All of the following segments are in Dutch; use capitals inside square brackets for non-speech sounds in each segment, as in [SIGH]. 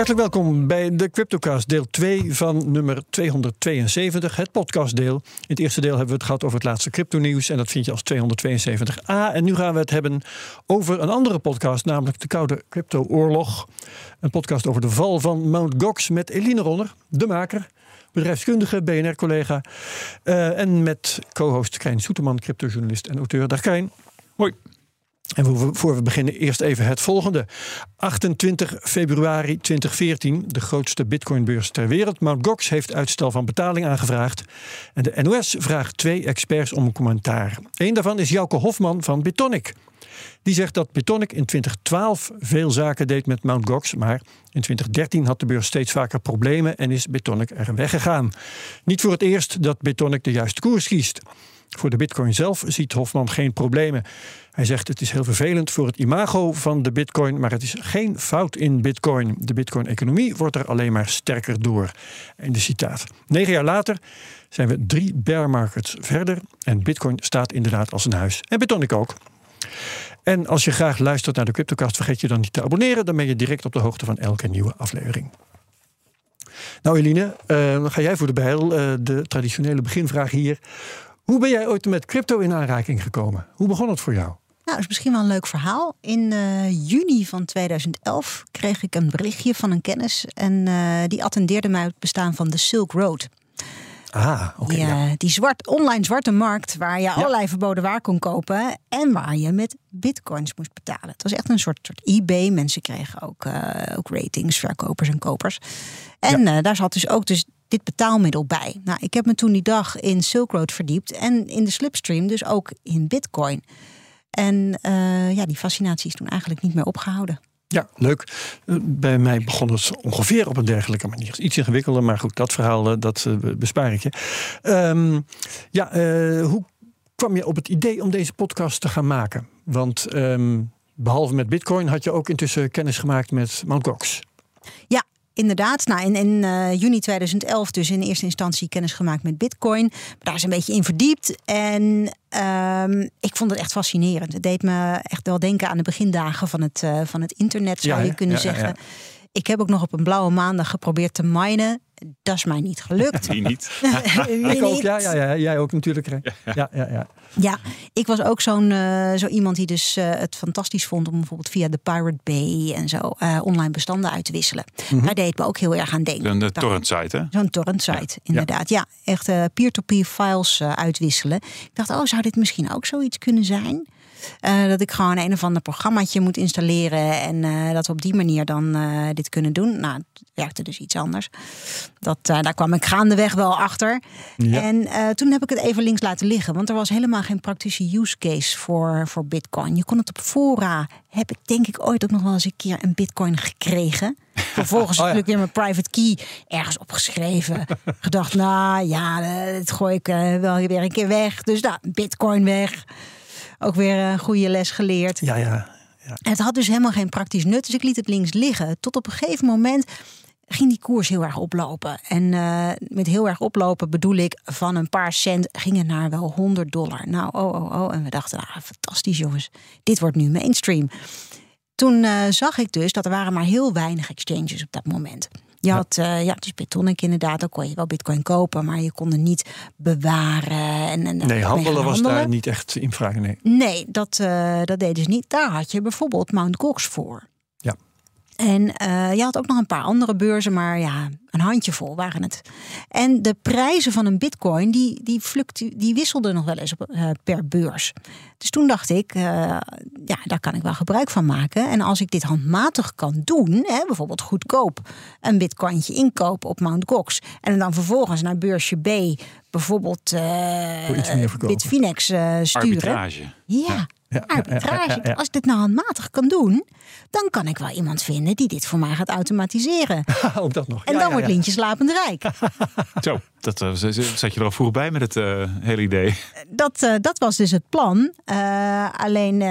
Hartelijk welkom bij de Cryptocast, deel 2 van nummer 272, het podcastdeel. In het eerste deel hebben we het gehad over het laatste crypto-nieuws en dat vind je als 272a. En nu gaan we het hebben over een andere podcast, namelijk de Koude Crypto-oorlog. Een podcast over de val van Mt. Gox met Eline Ronner, de maker bedrijfskundige, BNR-collega. Uh, en met co-host Krijn Soeterman, cryptojournalist en auteur. Dag Krijn. Hoi. En voor we beginnen, eerst even het volgende. 28 februari 2014, de grootste bitcoinbeurs ter wereld. Mt. Gox heeft uitstel van betaling aangevraagd. En de NOS vraagt twee experts om een commentaar. Eén daarvan is Jouke Hofman van Bitonic. Die zegt dat Bitonic in 2012 veel zaken deed met Mt. Gox, maar in 2013 had de beurs steeds vaker problemen en is Bitonic er weggegaan. Niet voor het eerst dat Bitonic de juiste koers kiest. Voor de bitcoin zelf ziet Hofman geen problemen. Hij zegt het is heel vervelend voor het imago van de bitcoin, maar het is geen fout in bitcoin. De bitcoin-economie wordt er alleen maar sterker door. En de citaat. Negen jaar later zijn we drie bear markets verder en bitcoin staat inderdaad als een huis. En Bitonic ook. En als je graag luistert naar de CryptoCast, vergeet je dan niet te abonneren. Dan ben je direct op de hoogte van elke nieuwe aflevering. Nou Eline, uh, ga jij voor de bijl. Uh, de traditionele beginvraag hier. Hoe ben jij ooit met crypto in aanraking gekomen? Hoe begon het voor jou? Nou, dat is misschien wel een leuk verhaal. In uh, juni van 2011 kreeg ik een berichtje van een kennis. En die attendeerde mij het bestaan van de Silk Road. Ah, oké. ja. Die zwart, online zwarte markt waar je allerlei verboden waar kon kopen en waar je met bitcoins moest betalen. Het was echt een soort, soort eBay. Mensen kregen ook, uh, ook ratings, verkopers en kopers. En daar zat dus ook dus dit betaalmiddel bij. Nou, ik heb me toen die dag in Silk Road verdiept en in de slipstream dus ook in bitcoin. En uh, ja, die fascinatie is toen eigenlijk niet meer opgehouden. Ja, leuk. Eh, bij mij begon het ongeveer op een dergelijke manier. Iets ingewikkelder, maar goed, dat verhaal eh, dat eh, bespaar ik je. Um, ja, uh, hoe kwam je op het idee om deze podcast te gaan maken? Want um, behalve met Bitcoin had je ook intussen kennis gemaakt met Mt. Gox. Ja, Inderdaad, nou, in, in uh, juni 2011 dus in eerste instantie kennis gemaakt met Bitcoin. Daar is een beetje in verdiept. En um, ik vond het echt fascinerend. Het deed me echt wel denken aan de begindagen van het, uh, van het internet, zou ja, je kunnen ja, zeggen. Ja, ik heb ook nog op een blauwe maandag geprobeerd te minen. Dat is mij niet gelukt. Wie niet? [LAUGHS] Wie ik ook, ja, ja, ja, jij ook natuurlijk. Ja, ja, ja. ja ik was ook zo'n uh, zo iemand die dus uh, het fantastisch vond om bijvoorbeeld via de Pirate Bay en zo uh, online bestanden uit te wisselen. Mm -hmm. Daar deed me ook heel erg aan denken. Een torrent site, hè? Zo'n torrent site, inderdaad. Ja, echt peer-to-peer -peer files uitwisselen. Ik dacht, oh, zou dit misschien ook zoiets kunnen zijn? Uh, dat ik gewoon een of ander programmaatje moet installeren. En uh, dat we op die manier dan uh, dit kunnen doen. Nou, het werkte dus iets anders. Dat, daar kwam ik gaandeweg wel achter. Ja. En toen heb ik het even links laten liggen. Want er was helemaal geen praktische use case voor, voor Bitcoin. Je kon het op fora. Heb ik denk ik ooit ook nog wel eens een keer een Bitcoin gekregen. [LAUGHS] Vervolgens oh, ja. heb ik weer mijn private key ergens opgeschreven. [LAUGHS] Gedacht, nou ja, dat gooi ik wel weer een keer weg. Dus nou, Bitcoin weg ook weer een goede les geleerd. Ja, ja. ja. En het had dus helemaal geen praktisch nut, dus ik liet het links liggen. Tot op een gegeven moment ging die koers heel erg oplopen. En uh, met heel erg oplopen bedoel ik van een paar cent ging het naar wel 100 dollar. Nou, oh, oh, oh. En we dachten, ah, fantastisch jongens, dit wordt nu mainstream. Toen uh, zag ik dus dat er waren maar heel weinig exchanges op dat moment. Je had, uh, ja, dus Bitonic inderdaad, dan kon je wel bitcoin kopen, maar je kon het niet bewaren. En, en nee, handelen was daar niet echt in vraag, nee. Nee, dat, uh, dat deden ze niet. Daar had je bijvoorbeeld Mt. Gox voor. En uh, je had ook nog een paar andere beurzen, maar ja, een handjevol waren het. En de prijzen van een bitcoin, die, die, fluctu die wisselden nog wel eens op, uh, per beurs. Dus toen dacht ik, uh, ja, daar kan ik wel gebruik van maken. En als ik dit handmatig kan doen, hè, bijvoorbeeld goedkoop een bitcointje inkopen op Mt. Gox. En dan vervolgens naar beursje B bijvoorbeeld Bitfinex sturen. Arbitrage. ja. ja ja, arbitrage. Ja, ja, Als ik dit nou handmatig kan doen, dan kan ik wel iemand vinden die dit voor mij gaat automatiseren. [LAUGHS] Ook dat nog. En dan wordt Lintje slapend rijk. [LAUGHS] Zo, dat uh, zat je er al vroeg bij met het uh, hele idee. Dat, uh, dat was dus het plan. alleen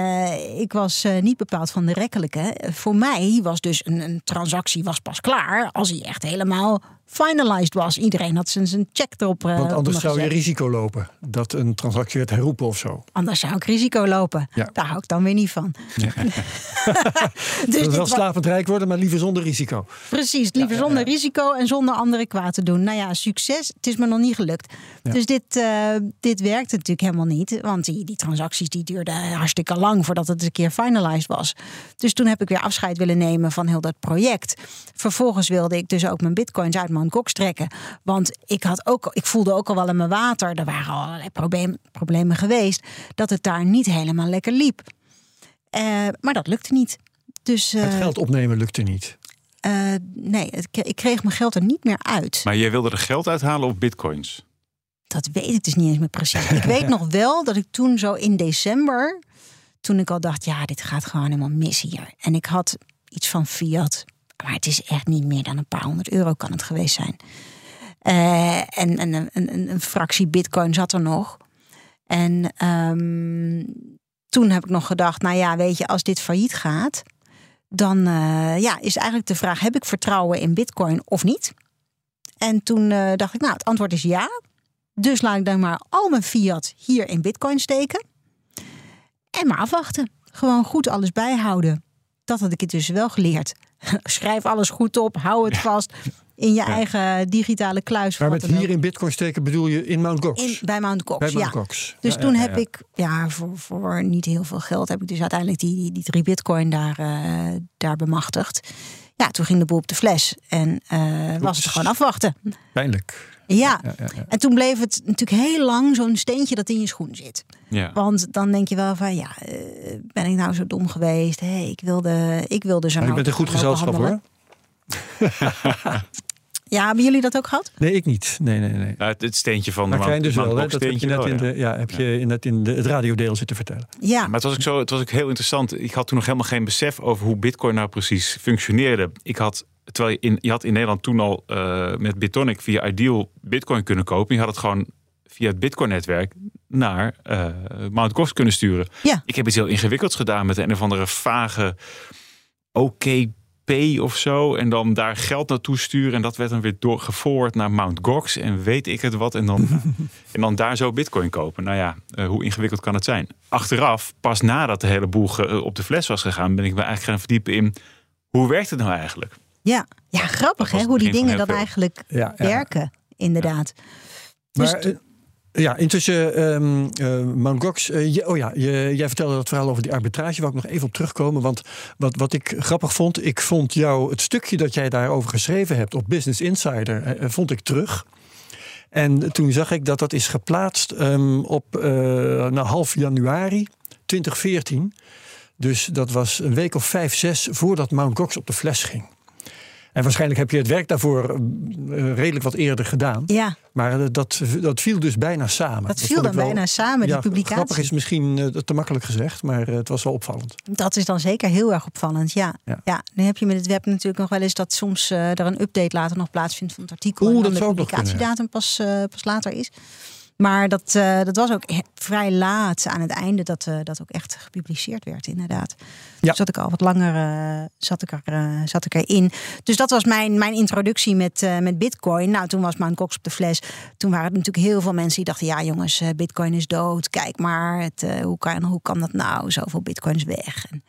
ik was niet bepaald van de rekkelijke. voor mij was dus een, een transactie was pas klaar als hij echt helemaal finalized was. Iedereen had zijn, zijn check erop. eh, Want anders zou je risico lopen dat een transactie werd herroepen of zo. Anders zou ik risico lopen. Ja. Daar hou ik dan weer niet van. [LAUGHS] dus Dus wel slapend rijk worden, maar liever zonder risico. Precies, liever ja, ja. zonder risico en zonder anderen kwaad te doen. Nou ja, succes. Het is me nog niet gelukt. Dus dit, eh, dit werkte natuurlijk helemaal niet. Want die, die transacties die duurden hartstikke lang voordat het een keer finalized was. Dus toen heb ik weer afscheid willen nemen van heel dat project. Vervolgens wilde ik dus ook mijn bitcoins uit Trekken. Want ik, had ook, ik voelde ook al wel in mijn water, er waren al allerlei probleem, problemen geweest, dat het daar niet helemaal lekker liep. Eh, maar dat lukte niet. Dus Het eh, geld opnemen lukte niet. eh, nee, het- ik kreeg mijn geld er niet meer uit. Maar jij wilde er geld uithalen op bitcoins. Dat weet ik dus niet eens meer precies. Ik weet [LAUGHS] nog wel dat ik toen zo in december, toen ik al dacht, ja, dit gaat gewoon helemaal mis hier. En ik had iets van fiat, maar het is echt niet meer dan een paar honderd euro kan het geweest zijn. Eh, en en een, een, een fractie bitcoin zat er nog. En ehm, toen heb ik nog gedacht, nou ja, weet je, als dit failliet gaat, dan eh, ja, is eigenlijk de vraag: heb ik vertrouwen in Bitcoin of niet? En toen eh, dacht ik, nou, het antwoord is ja. Dus laat ik dan maar al mijn fiat hier in Bitcoin steken. En maar afwachten. Gewoon goed alles bijhouden. Dat had ik het dus wel geleerd. [LAUGHS] Schrijf alles goed op, hou het vast in je eigen digitale kluis. Maar met hier ook. in bitcoin steken bedoel je in Mt. Gox? in, bij Mount Gox. Bij ja. Gox. Dus Ja, toen ja, heb ja. ik, ja, voor, voor niet heel veel geld, heb ik dus uiteindelijk die, die, die drie bitcoin daar, eh, daar bemachtigd. Ja, toen ging de boel op de fles en eh, was het gewoon afwachten. Pijnlijk. Ja. Ja, ja, ja. En toen bleef het natuurlijk heel lang zo'n steentje dat in je schoen zit. Ja. Want dan denk je wel van, ja, eh, ben ik nou zo dom geweest? Hey, ik wilde, ik wilde zo Maar je nou bent een goed gezelschap handelen. hoor. [LAUGHS] Ja, hebben jullie dat ook gehad? Nee, ik niet. Nee, nee, nee. Ja, het, steentje van Maar de Krijn dus Mount wel. Hè? Dat heb je steentje net, wel, in, ja. de, ja, heb je net in de, het radiodeel zitten vertellen. Ja, Maar het was ook zo, het was ook heel interessant. Ik had toen nog helemaal geen besef over hoe Bitcoin nou precies functioneerde. Ik had, terwijl je in, je had in Nederland toen al eh, met Bitonic via Ideal Bitcoin kunnen kopen. Je had het gewoon via het Bitcoin-netwerk naar eh Mount Gox kunnen sturen. Ja. Ik heb iets heel ingewikkelds gedaan met een of andere vage OKP of zo. En dan daar geld naartoe sturen. En dat werd dan weer doorgevoerd naar Mount Gox. En weet ik het wat. En dan, [LAUGHS] en dan daar zo bitcoin kopen. Nou ja, eh, hoe ingewikkeld kan het zijn? Achteraf, pas nadat de hele boel op de fles was gegaan... ben ik me eigenlijk gaan verdiepen in... hoe werkt het nou eigenlijk? Ja. ja grappig hè, hoe die dingen dan veel. eigenlijk Ja, werken, inderdaad. Dus Maar, eh, ja, intussen, ehm eh. Gox, eh, je- oh ja, je, jij vertelde dat verhaal over die arbitrage, waar ik nog even op terugkomen. Want wat, wat ik grappig vond, ik vond jou, het stukje dat jij daarover geschreven hebt op Business Insider, vond ik terug. En toen zag ik dat dat is geplaatst ehm, op nou, half januari 2014. Dus dat was een week of vijf, zes voordat Mt. Gox op de fles ging. En waarschijnlijk heb je het werk daarvoor eh, redelijk wat eerder gedaan. ja, Maar eh, dat, dat viel dus bijna samen. dat viel dan wel- bijna samen, die ja, publicatie. Grappig is misschien eh, te makkelijk gezegd, maar het was wel opvallend. Dat is dan zeker heel erg opvallend, ja. Ja. ja. nu heb je met het web natuurlijk nog wel eens dat soms er een update later nog plaatsvindt van het artikel. Oeh, en dan dat de kunnen, publicatiedatum pas, pas later is. Maar dat, eh, dat was ook vrij laat aan het einde dat eh, dat ook echt gepubliceerd werd, inderdaad. Ja. Zat ik al wat langer eh, zat ik er, zat ik erin. Dus dat was mijn, mijn introductie met, met Bitcoin. Nou, toen was Mt. Gox op de fles. Toen waren er natuurlijk heel veel mensen die dachten: ja, jongens, Bitcoin is dood. Kijk maar, het, hoe, kan, hoe kan dat nou? Zoveel Bitcoins weg. En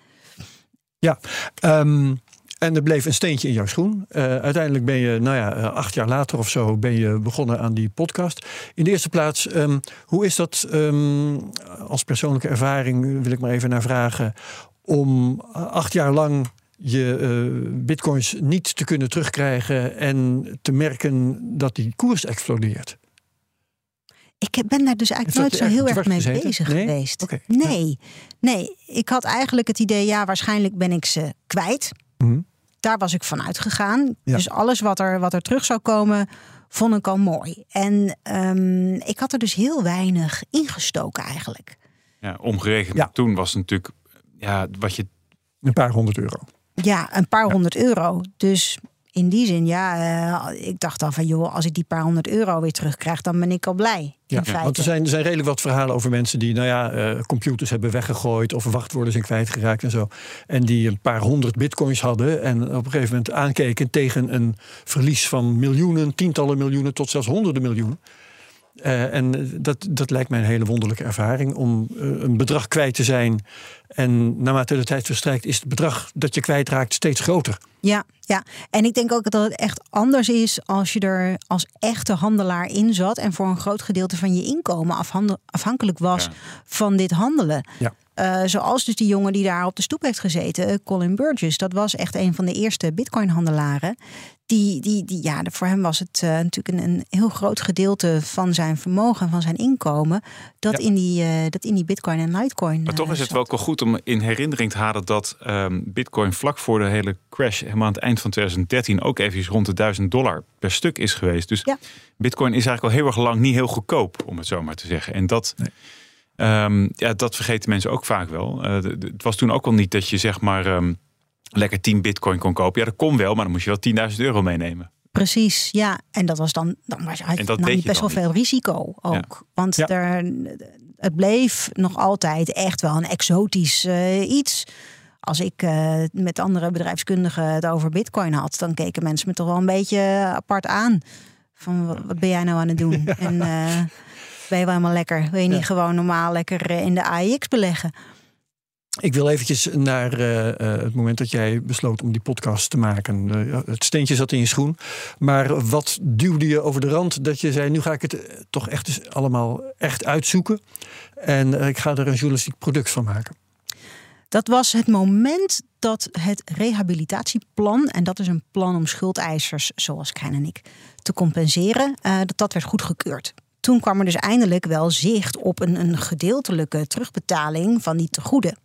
Ja, ehm, en er bleef een steentje in jouw schoen. Eh, uiteindelijk ben je, nou ja, eh, acht jaar later of zo, ben je begonnen aan die podcast. In de eerste plaats, ehm, hoe is dat ehm, als persoonlijke ervaring, wil ik maar even naar vragen, om acht jaar lang je eh, bitcoins niet te kunnen terugkrijgen en te merken dat die koers explodeert? Ik ben daar dus eigenlijk nooit zo heel erg mee gezeten? bezig Nee? geweest. Nee, nee. Ik had eigenlijk het idee, ja, waarschijnlijk ben ik ze kwijt. Daar was ik van uitgegaan. Ja. Dus alles wat er, wat er terug zou komen, vond ik al mooi. En ehm, ik had er dus heel weinig ingestoken eigenlijk. Ja, omgerekend Ja. toen was het natuurlijk... Ja, wat je Een paar honderd euro. Ja, een paar honderd euro. Dus in die zin, ja, eh, ik dacht al van joh, als ik die paar honderd euro weer terugkrijg, dan ben ik al blij. Ja, want er zijn, er zijn redelijk wat verhalen over mensen die, nou ja, eh, computers hebben weggegooid of wachtwoorden zijn kwijtgeraakt en zo. En die een paar honderd bitcoins hadden en op een gegeven moment aankeken tegen een verlies van miljoenen, tientallen miljoenen tot zelfs honderden miljoenen. Eh, en dat, dat lijkt mij een hele wonderlijke ervaring om een bedrag kwijt te zijn. En naarmate de tijd verstrijkt, is het bedrag dat je kwijtraakt steeds groter. Ja, ja, en ik denk ook dat het echt anders is als je er als echte handelaar in zat en voor een groot gedeelte van je inkomen afhankelijk was Ja. van dit handelen. Ja. Eh, zoals dus die jongen die daar op de stoep heeft gezeten, eh, Colin Burgess. Dat was echt een van de eerste bitcoin-handelaren. Die, die, die, ja, voor hem was het eh, natuurlijk een, een heel groot gedeelte van zijn vermogen, van zijn inkomen, dat, Ja. in, die, eh, dat in die bitcoin en litecoin Maar toch is het zat. wel ook wel goed om in herinnering te halen dat ehm, Bitcoin vlak voor de hele crash, helemaal aan het eind van 2013, ook even rond de 1000 dollar per stuk is geweest. Dus Ja. Bitcoin is eigenlijk al heel erg lang niet heel goedkoop, om het zo maar te zeggen. En dat, Nee. ehm, ja, dat vergeten mensen ook vaak wel. Eh, de- de- het was toen ook al niet dat je zeg maar ehm, lekker 10 Bitcoin kon kopen. Ja, dat kon wel, maar dan moest je wel 10.000 euro meenemen. Precies, ja. En dat was dan, dan was je, En dat nam je best wel veel risico ook. Want Ja. er, het bleef nog altijd echt wel een exotisch eh, iets. Als ik eh, met andere bedrijfskundigen het over bitcoin had, dan keken mensen me toch wel een beetje apart aan. Van wat, ben jij nou aan het doen? [LAUGHS] En eh, ben je wel helemaal lekker? Wil je niet Ja. gewoon normaal lekker in de AIX beleggen? Ik wil eventjes naar eh, eh, het moment dat jij besloot om die podcast te maken. Eh, het steentje zat in je schoen. Maar wat duwde je over de rand dat je zei... nu ga ik het toch echt eens allemaal echt uitzoeken. En ik ga er een journalistiek product van maken. Dat was het moment dat het rehabilitatieplan, en dat is een plan om schuldeisers zoals Krijn en ik te compenseren, dat dat werd goedgekeurd. Toen kwam er dus eindelijk wel zicht op een, een gedeeltelijke terugbetaling van die tegoeden.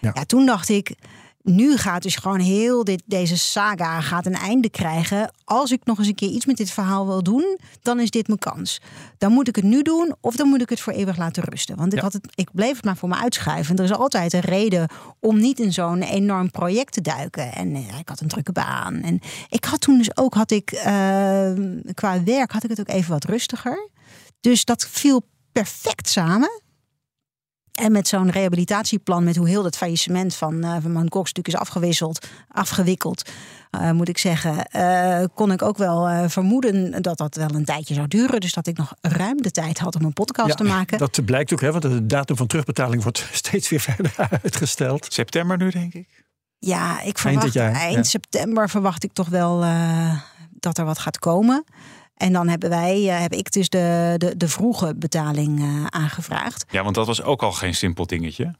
Ja. Ja. toen dacht ik, nu gaat dus gewoon heel dit, deze saga gaat een einde krijgen. Als ik nog eens een keer iets met dit verhaal wil doen, dan is dit mijn kans. Dan moet ik het nu doen of dan moet ik het voor eeuwig laten rusten. Want ik, Ja. had het, ik bleef het maar voor me uitschuiven. Er is altijd een reden om niet in zo'n enorm project te duiken. En eh, ik had een drukke baan. En ik had toen dus ook, had ik, eh, qua werk had ik het ook even wat rustiger. Dus dat viel perfect samen. En met zo'n rehabilitatieplan, met hoe heel dat faillissement van, uh, van Gox natuurlijk is afgewisseld, afgewikkeld, uh, moet ik zeggen, uh, kon ik ook wel uh, vermoeden dat dat wel een tijdje zou duren. Dus dat ik nog ruim de tijd had om een podcast Ja, te maken. Dat blijkt ook, hè, want de datum van terugbetaling wordt [LAUGHS] steeds weer verder uitgesteld. September nu, denk ik. Ja, ik verwacht jaar, eind ja. september verwacht ik toch wel uh, dat er wat gaat komen. En dan hebben wij, uh, heb ik dus de, de, de vroege betaling uh, aangevraagd. Ja, want dat was ook al geen simpel dingetje.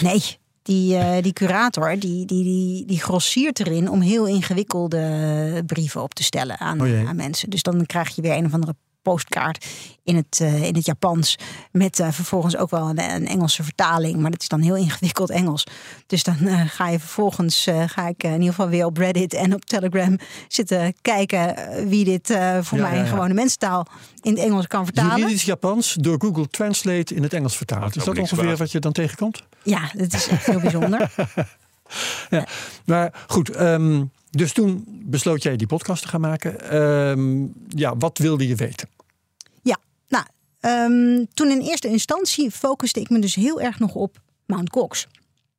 Nee, die, uh, die curator die, die, die, die grossiert erin om heel ingewikkelde brieven op te stellen aan, oh aan mensen. Dus dan krijg je weer een of andere postkaart in het, uh, in het Japans. Met uh, vervolgens ook wel een, een, Engelse vertaling. Maar dat is dan heel ingewikkeld Engels. Dus dan uh, ga je vervolgens, ga ik in ieder geval weer op Reddit en op Telegram zitten kijken wie dit voor Ja, mij ja, in ja. gewone mensentaal in het Engels kan vertalen. Juridisch Japans door Google Translate in het Engels vertaald. Dat is dat ongeveer wat je dan tegenkomt? Ja, dat is echt heel bijzonder. [LAUGHS] Ja, maar goed. ehm, dus toen besloot jij die podcast te gaan maken. Ehm, ja, wat wilde je weten? Ja, nou, ehm, toen in eerste instantie focuste ik me dus heel erg nog op Mount Cox.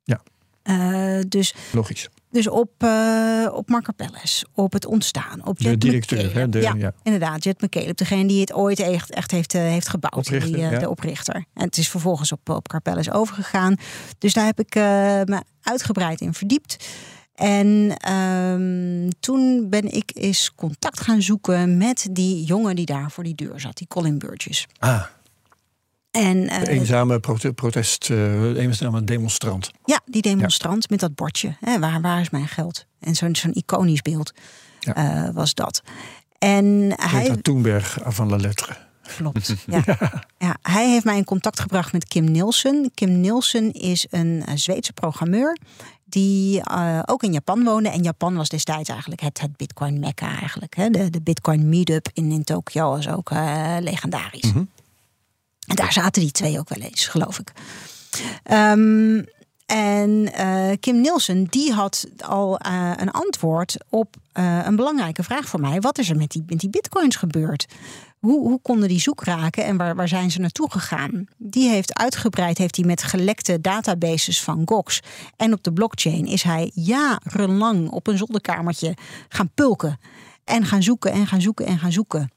Ja. Uh, dus, Logisch. dus op, uh, op Marco Pelles, op het ontstaan, op De directeur, hè, de- ja, ja. inderdaad, Jet McCaleb, degene die het ooit echt, echt heeft, uh, heeft gebouwd, Oprichter, die, ja. de oprichter. En het is vervolgens op, op Carpelles overgegaan. Dus daar heb ik me uitgebreid in verdiept. En um, toen ben ik eens contact gaan zoeken met die jongen die daar voor die deur zat, die Colin Burgess. Ah, En, uh, de eenzame prote protest, uh, eenzame demonstrant. Ja, die demonstrant ja. met dat bordje. Hè, waar, waar is mijn geld? En zo'n zo'n iconisch beeld ja. uh, was dat. En Greta hij. Thunberg van la lettre. Klopt. [LAUGHS] Ja. ja. hij heeft mij in contact gebracht met Kim Nielsen. Kim Nielsen is een Zweedse programmeur die uh, ook in Japan woonde. En Japan was destijds eigenlijk het, het Bitcoin Mecca eigenlijk. Hè? De, de Bitcoin Meetup in, in Tokio was ook uh, legendarisch. Mhm. En daar zaten die twee ook wel eens, geloof ik. Um, En uh, Kim Nielsen, die had al uh, een antwoord op uh, een belangrijke vraag voor mij. Wat is er met die, met die bitcoins gebeurd? Hoe, hoe konden die zoek raken en waar, waar zijn ze naartoe gegaan? Die heeft uitgebreid, heeft hij met gelekte databases van Gox. En op de blockchain is hij jarenlang op een zolderkamertje gaan pulken. En gaan zoeken en gaan zoeken en gaan zoeken.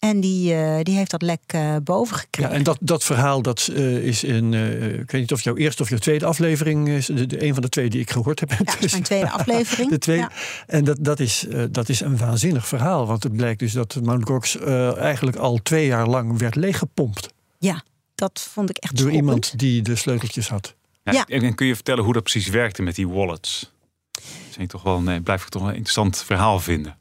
En die, uh, die heeft dat lek uh, boven gekregen. Ja, en dat, dat verhaal dat, uh, is in, ik weet niet of jouw eerste of jouw tweede aflevering is. De, de, een van de twee die ik gehoord heb. Ja, dat is mijn [LAUGHS] tweede [LAUGHS] aflevering. de tweede. Ja. En dat, dat, is, dat is een waanzinnig verhaal. Want het blijkt dus dat Mt. Gox eigenlijk al twee jaar lang werd leeggepompt. Ja, dat vond ik echt Door iemand die de sleuteltjes had. Ja, Ja. En kun je vertellen hoe dat precies werkte met die wallets? Dat vind ik toch wel, nee, blijf ik toch wel een interessant verhaal vinden.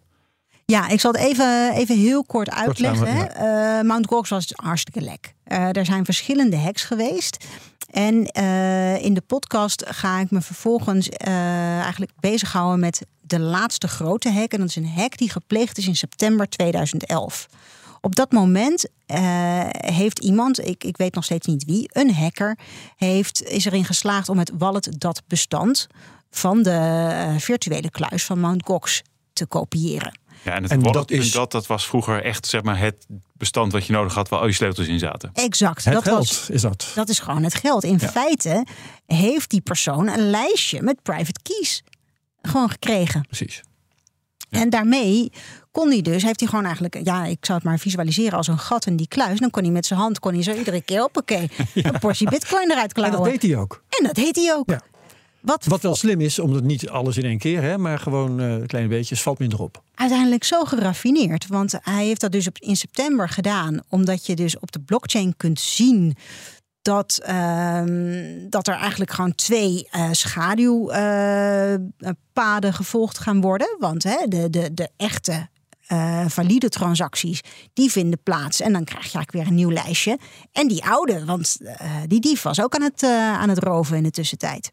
Ja, ik zal het even, even heel kort uitleggen. Eh, Mount Gox was hartstikke lek. Eh, er zijn verschillende hacks geweest. En eh, in de podcast ga ik me vervolgens eigenlijk bezighouden met de laatste grote hack. En dat is een hack die gepleegd is in september 2011. Op dat moment heeft iemand, ik, ik weet nog steeds niet wie, een hacker, heeft, is erin geslaagd om het wallet.dat-bestand van de virtuele kluis van Mount Gox te kopiëren. Ja, en het En dat is- dat, dat was vroeger echt zeg maar, het bestand wat je nodig had waar al je sleutels in zaten. Exact. Het dat, geld was, is dat. dat is gewoon het geld. In feite heeft die persoon een lijstje met private keys gewoon gekregen. Precies. En daarmee kon hij dus, heeft hij gewoon eigenlijk, ja, ik zou het maar visualiseren als een gat in die kluis. Dan kon hij met zijn hand, kon hij zo iedere keer, hoppakee, [LAUGHS] een portie bitcoin eruit En klauwen. dat deed hij ook. En dat deed hij ook. Ja. Wat, Wat wel slim is, omdat niet alles in één keer, hè, maar gewoon eh kleine beetjes, valt minder op. uiteindelijk zo geraffineerd. Want hij heeft dat dus op, in september gedaan. Omdat je dus op de blockchain kunt zien dat, ehm, dat er eigenlijk gewoon twee eh schaduwpaden gevolgd gaan worden. Want hè, de, de, de echte eh, valide transacties, die vinden plaats. En dan krijg je eigenlijk weer een nieuw lijstje. En die oude, want eh, die dief was ook aan het, eh, aan het roven in de tussentijd.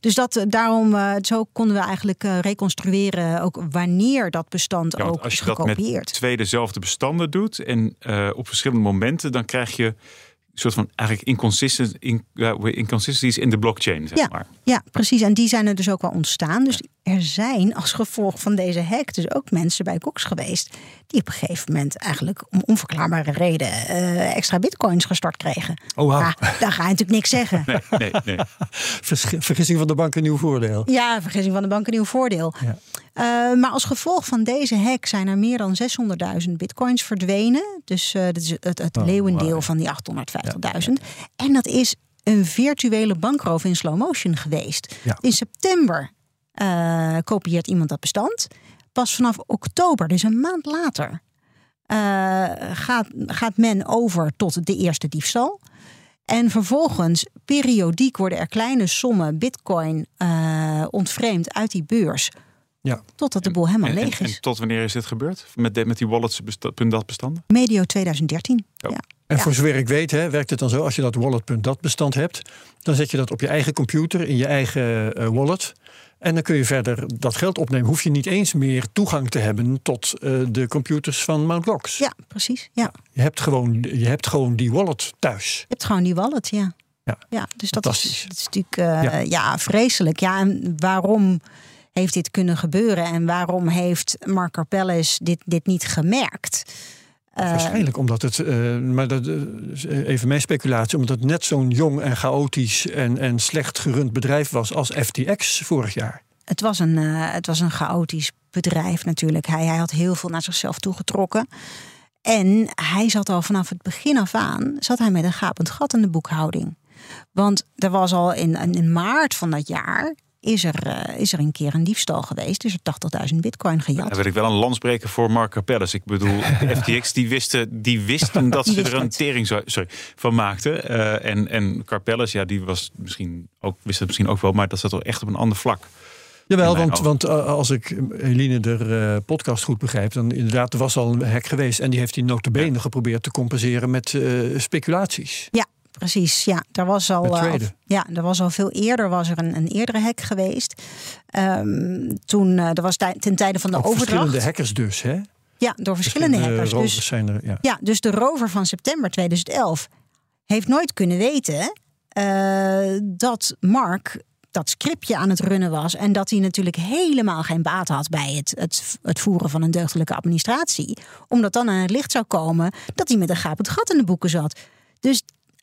Dus dat, eh, daarom, eh, zo konden we eigenlijk eh, reconstrueren ook wanneer dat bestand Ja, ook als is je dat met twee dezelfde bestanden doet en op verschillende momenten, dan krijg je een soort van eigenlijk inconsistent, in, inconsistencies in de blockchain. Zeg Ja. maar. Ja, precies. En die zijn er dus ook wel ontstaan. Dus er zijn als gevolg van deze hack dus ook mensen bij Cox geweest... die op een gegeven moment eigenlijk om onverklaarbare reden eh, extra bitcoins gestort kregen. Oh. Ja, daar ga je natuurlijk niks zeggen. [LAUGHS] Nee, nee, nee. Vergissing van de bank een nieuw voordeel. Ja, vergissing van de bank een nieuw voordeel. Ja. Eh, maar als gevolg van deze hack zijn er meer dan 600.000 bitcoins verdwenen. Dus eh dat is het, het Oh, leeuwendeel van die 850.000. En dat is een virtuele bankroof in slow motion geweest. Ja. In september eh, kopieert iemand dat bestand. Pas vanaf oktober, dus een maand later, eh, gaat, gaat men over tot de eerste diefstal. En vervolgens, periodiek worden er kleine sommen bitcoin eh, ontvreemd uit die beurs. Ja. Totdat de boel helemaal En, leeg is. en tot wanneer is dit gebeurd? Met, de, met die wallets dat bestanden? Medio 2013. Oh. Ja. En Ja. voor zover ik weet, hè, werkt het dan zo, als je dat wallet.dat bestand hebt, dan zet je dat op je eigen computer, in je eigen eh, wallet. En dan kun je verder dat geld opnemen. Hoef je niet eens meer toegang te hebben tot eh, de computers van Mt. Gox. ja, precies. Ja. Je, hebt gewoon, je hebt gewoon die wallet thuis. Je hebt gewoon die wallet, ja. Ja. dus dat is, dat is natuurlijk eh, Ja. ja. vreselijk. Ja, en waarom heeft dit kunnen gebeuren? En waarom heeft Mark Carpellis dit, dit niet gemerkt? Eh, Waarschijnlijk omdat het, eh, maar dat, eh, even mijn speculatie, omdat het net zo'n jong en chaotisch en, en slecht gerund bedrijf was als FTX vorig jaar. het, was een, het was een chaotisch bedrijf natuurlijk. Hij, hij had heel veel naar zichzelf toegetrokken. En hij zat al vanaf het begin af aan zat hij met een gapend gat in de boekhouding. Want er was al in, in maart van dat jaar is er, eh, is er een keer een diefstal geweest. Is er 80.000 bitcoin gejat. Dan wil ik wel een lans breken voor Mark Capellis. Ik bedoel, [LAUGHS] FTX die wisten, die wisten [LAUGHS] dat Die ze wist er een het. tering zo- sorry, van maakten. Eh, en, en Carpellis, ja, die was misschien ook, wist het misschien ook wel, maar dat zat wel echt op een ander vlak. Jawel, want, want eh, als ik Eline de podcast goed begrijp, dan inderdaad, er was al een hack geweest. En die heeft hij notabene geprobeerd te compenseren met eh, speculaties. Ja, precies. Ja, er was al, traden. ja, er was al veel eerder was er een, een eerdere hack geweest. Ehm, toen eh er was ten tijde van de Ook overdracht. verschillende hackers dus, hè? Ja, door verschillende hackers. Dus, zijn er, ja. ja, dus de rover van september 2011 heeft nooit kunnen weten eh, dat Mark dat scriptje aan het runnen was. En dat hij natuurlijk helemaal geen baat had bij het, het, het voeren van een deugdelijke administratie. Omdat dan aan het licht zou komen dat hij met een gapend gat in de boeken zat. Dus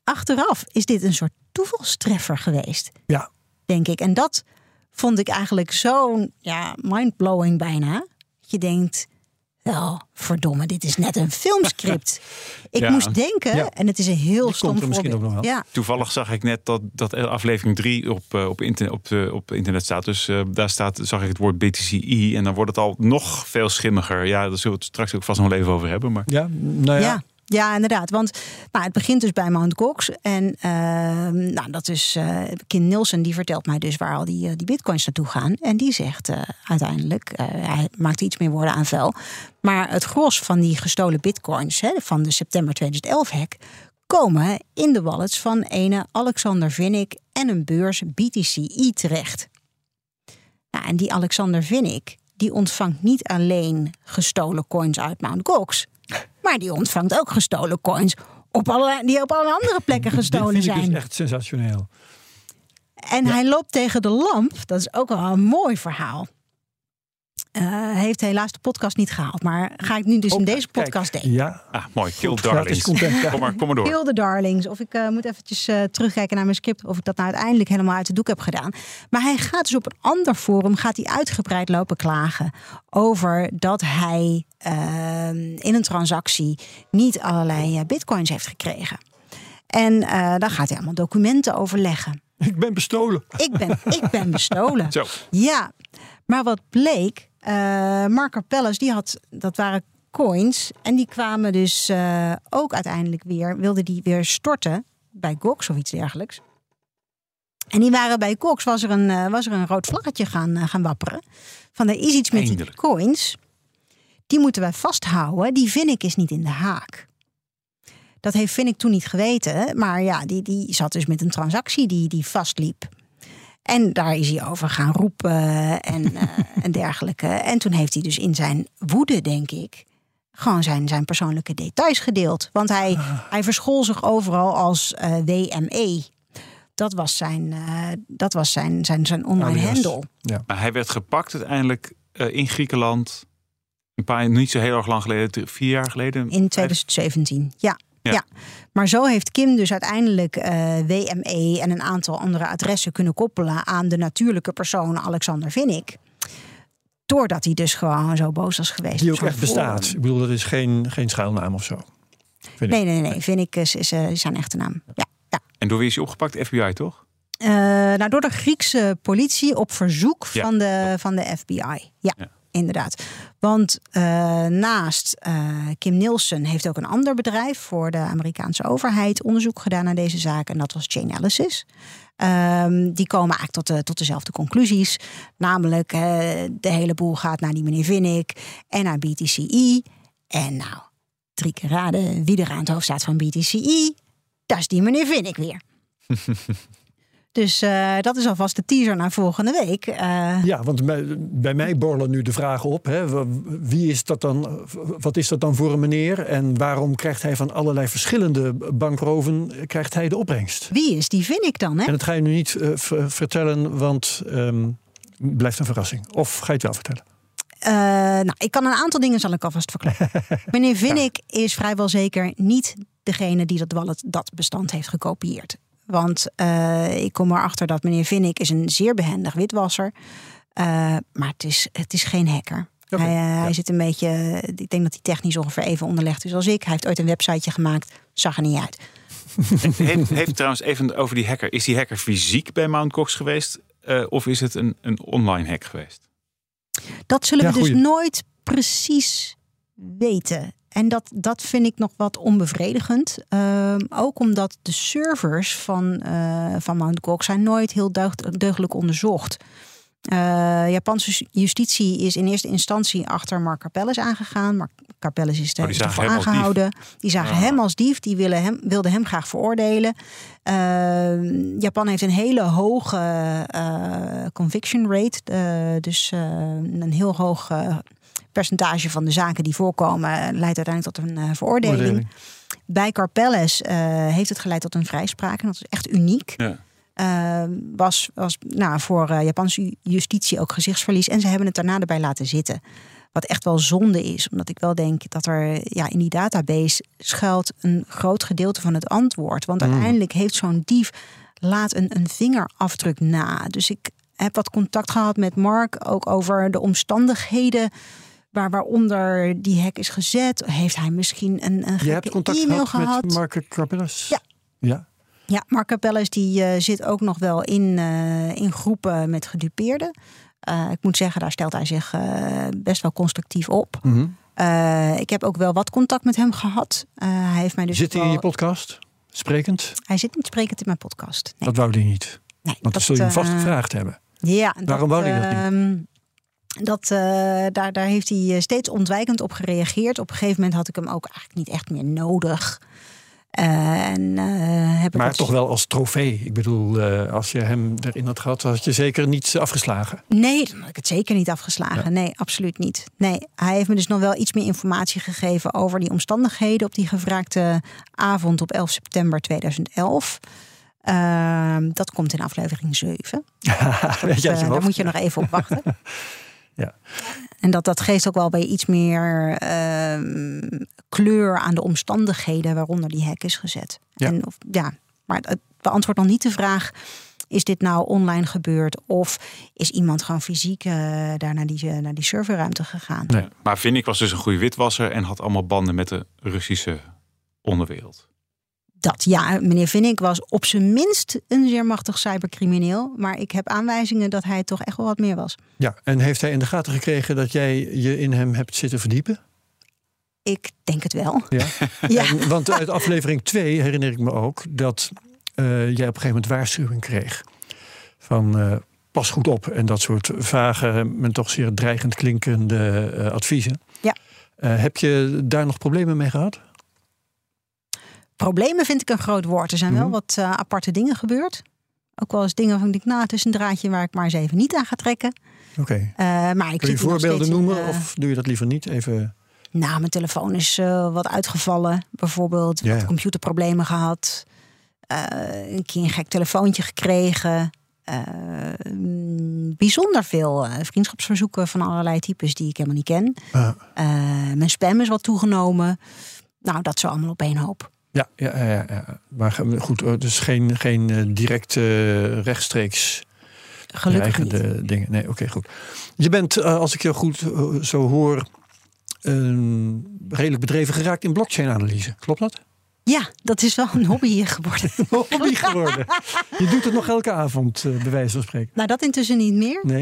achteraf is dit een soort toevalstreffer geweest. Ja. Denk ik. En dat vond ik eigenlijk zo ja, mindblowing bijna. Dat je denkt, wel, verdomme, dit is net een filmscript. [LAUGHS] Ik Ja. moest denken, Ja. en het is een heel Die stom komt er misschien voorbeeld. ook nog wel. Ja, Toevallig zag ik net dat, dat aflevering 3 op, eh, op, internet, op, eh, op internet staat. Dus eh, daar staat, zag ik het woord BTCI. En dan wordt het al nog veel schimmiger. Ja, daar zullen we het straks ook vast nog even over hebben. Maar Ja, nou ja. Ja. inderdaad. Want nou, het begint dus bij Mount Gox. En ehm, nou, dat is eh Kim Nielsen, die vertelt mij dus waar al die, eh, die bitcoins naartoe gaan. En die zegt eh, uiteindelijk, hij maakt iets meer woorden aan vuil. Maar het gros van die gestolen bitcoins hè, van de september 2011 hack komen in de wallets van ene Alexander Vinnik en een beurs BTCI terecht. Nou, en die Alexander Vinnik, die ontvangt niet alleen gestolen coins uit Mount Gox, maar die ontvangt ook gestolen coins op alle, die op alle andere plekken Dit gestolen vind ik zijn. dus echt sensationeel. En hij loopt tegen de lamp. Dat is ook wel een mooi verhaal. Eh, heeft helaas de podcast niet gehaald. Maar ga ik nu dus in Oh, deze kijk. podcast delen. Ja, ah, mooi, Kill Goed, Darlings. gratis content, ja. Kom, maar, kom maar door. Kill the Darlings. Of ik eh, moet eventjes eh, terugkijken naar mijn script. Of ik dat nou uiteindelijk helemaal uit de doek heb gedaan. Maar hij gaat dus op een ander forum. Gaat hij uitgebreid lopen klagen. Over dat hij eh, in een transactie niet allerlei bitcoins heeft gekregen. En eh daar gaat hij allemaal documenten overleggen. ik ben bestolen. Ik ben, ik ben bestolen. [LAUGHS] Zo. Ja, maar wat bleek, eh Mark Carpellis, die had, dat waren coins. En die kwamen dus eh, ook uiteindelijk weer, wilde die weer storten bij Gox of iets dergelijks. En die waren bij Cox, was er een, eh, was er een rood vlaggetje gaan, gaan wapperen. Van er is iets met die coins. Die moeten wij vasthouden. Die Vinnik is niet in de haak. Dat heeft Vinnik toen niet geweten. Maar ja, die, die zat dus met een transactie die, die vastliep. En daar is hij over gaan roepen en, [LAUGHS] eh, en dergelijke. En toen heeft hij dus in zijn woede, denk ik, gewoon zijn, zijn persoonlijke details gedeeld. Want hij, hij verschool zich overal als eh, WME. Dat was zijn, eh, dat was zijn, zijn, zijn online handle. Maar hij werd gepakt uiteindelijk eh, in Griekenland. Een paar, niet zo heel erg lang geleden, vier jaar geleden. In 2017, ja. Ja. ja. Maar zo heeft Kim dus uiteindelijk eh, WME en een aantal andere adressen kunnen koppelen aan de natuurlijke persoon Alexander Vinnik. Doordat hij dus gewoon zo boos was geweest. Die ook echt bestaat. Ik bedoel, dat is geen, geen schuilnaam of zo. Vind ik. Nee, nee, nee. Vinnik is, is, eh, zijn echte naam. Ja. ja. En door wie is hij opgepakt? FBI, toch? Eh, nou, door de Griekse politie op verzoek Ja. van, de, van de FBI. Ja, Ja. inderdaad. Want eh, naast eh, Kim Nielsen heeft ook een ander bedrijf voor de Amerikaanse overheid onderzoek gedaan naar deze zaak. En dat was Chainalysis. Ehm, die komen eigenlijk tot, de, tot dezelfde conclusies. Namelijk, eh, de hele boel gaat naar die meneer Vinnik en naar BTCI. En nou, drie keer raden wie er aan het hoofd staat van BTCI. Dat is die meneer Vinnik weer. [LAUGHS] Dus eh, dat is alvast de teaser naar volgende week. Eh, Ja, want bij, bij mij borrelen nu de vragen op. Hè, wie is dat dan? Wat is dat dan voor een meneer? En waarom krijgt hij van allerlei verschillende bankroven krijgt hij de opbrengst? wie is die Vinnik dan? Hè? En dat ga je nu niet eh, vertellen, want ehm blijft een verrassing. Of ga je het wel vertellen? Nou, ik kan een aantal dingen zal ik alvast verklappen. [LAUGHS] Meneer Vinnik is vrijwel zeker niet degene die dat wallet, dat bestand heeft gekopieerd. Want eh, ik kom erachter dat meneer Vinnik is een zeer behendig witwasser. Eh, maar het is, het is geen hacker. Hij, eh, ja. hij zit een beetje, ik denk dat hij technisch ongeveer even onderlegd is als ik. Hij heeft ooit een websiteje gemaakt, zag er niet uit. heeft, heeft trouwens even over die hacker. Is die hacker fysiek bij Mount Gox geweest? eh, of is het een, een online hack geweest? Dat zullen Ja, we dus goeie. nooit precies weten. En dat, dat vind ik nog wat onbevredigend. Ehm, ook omdat de servers van, eh, van Mount Gox zijn nooit heel deugd- deugdelijk onderzocht. Eh Japanse justitie is in eerste instantie achter Mark Carpellis aangegaan. Mark Carpellis is, Oh, aangehouden. Die zagen Ah. hem als dief. Die willen hem, wilden hem graag veroordelen. Eh, Japan heeft een hele hoge eh, conviction rate. dus een heel hoog eh, percentage van de zaken die voorkomen... leidt uiteindelijk tot een eh, veroordeling. Oordeling. Bij Carpelles uh, heeft het geleid tot een vrijspraak. En dat is echt uniek. Ja. Uh, was was nou, voor Japanse justitie ook gezichtsverlies. En ze hebben het daarna erbij laten zitten. Wat echt wel zonde is, omdat ik wel denk dat er ja, in die database schuilt een groot gedeelte van het antwoord. Want Mm. uiteindelijk heeft zo'n dief laat een, een vingerafdruk na. Dus ik heb wat contact gehad met Mark ook over de omstandigheden waar, waaronder die hek is gezet. Heeft hij misschien een, een Je hebt contact gehad, gehad? met Mark Carpellas? Ja. Ja. Ja, Mark Capelles die eh, zit ook nog wel in, eh, in groepen met gedupeerden. Eh, ik moet zeggen, daar stelt hij zich best wel constructief op. Mhm. Ik heb ook wel wat contact met hem gehad. Eh, hij heeft mij dus Zit hij wel- in je podcast? Sprekend? Hij zit niet sprekend in mijn podcast. Nee, Dat wou hij niet. nee, Want dat zul je hem vast gevraagd hebben. Ja, Waarom wou hij dat niet? Dat, eh, daar, daar heeft hij eh, steeds ontwijkend op gereageerd. Op een gegeven moment had ik hem ook eigenlijk niet echt meer nodig. Eh, en, eh, heb ik Maar toch wel als trofee. Ik bedoel, als je hem erin had gehad, had je zeker niet afgeslagen. Nee, dan had ik het zeker niet afgeslagen. Nee, absoluut niet. Nee, hij heeft me dus nog wel iets meer informatie gegeven over die omstandigheden op die gevraagde avond op 11 september 2011. Ehm, dat komt in aflevering 7. [LAUGHS] Weet je uit je Eh, daar moet je nog even op wachten. [LAUGHS] Ja. En dat, dat geeft ook wel bij iets meer ehm, kleur aan de omstandigheden waaronder die hek is gezet. Ja. En of, ja, maar het beantwoordt nog niet de vraag: is dit nou online gebeurd of is iemand gewoon fysiek eh, daar naar die, naar die serverruimte gegaan? Nee. Maar Vinnik was dus een goede witwasser en had allemaal banden met de Russische onderwereld. Dat ja, meneer Vinnik was op zijn minst een zeer machtig cybercrimineel, maar ik heb aanwijzingen dat hij toch echt wel wat meer was. Ja, en heeft hij in de gaten gekregen dat jij je in hem hebt zitten verdiepen? Ik denk het wel. Ja. [LAUGHS] Ja. En, want uit aflevering 2 herinner ik me ook dat eh, jij op een gegeven moment waarschuwing kreeg. Van eh, pas goed op en dat soort vage, maar toch zeer dreigend klinkende eh, adviezen. Ja. Heb je daar nog problemen mee gehad? Problemen vind ik een groot woord. Er zijn wel Mhm. wat eh, aparte dingen gebeurd. Ook wel eens dingen waarvan ik denk, nou, het is een draadje waar ik maar eens even niet aan ga trekken. Oké. Eh, maar ik Kun je voorbeelden in, noemen eh, of doe je dat liever niet? Even. Nou, mijn telefoon is wat uitgevallen. Bijvoorbeeld wat computerproblemen gehad. Eh, een keer een gek telefoontje gekregen. Bijzonder veel vriendschapsverzoeken van allerlei types die ik helemaal niet ken. Mijn spam is wat toegenomen. Nou, dat zo allemaal op één hoop. Ja, ja, ja, ja. Maar goed, eh, dus geen, geen eh, direct eh, rechtstreeks Gelukkig niet. dingen. Nee, oké, goed. Je bent, als ik je goed zo hoor, een redelijk bedreven geraakt in blockchain-analyse. Klopt dat? Ja, dat is wel een hobby geworden. [LAUGHS] Hobby geworden. Je doet het nog elke avond, bij wijze van spreken. Nou, dat intussen niet meer. Nee.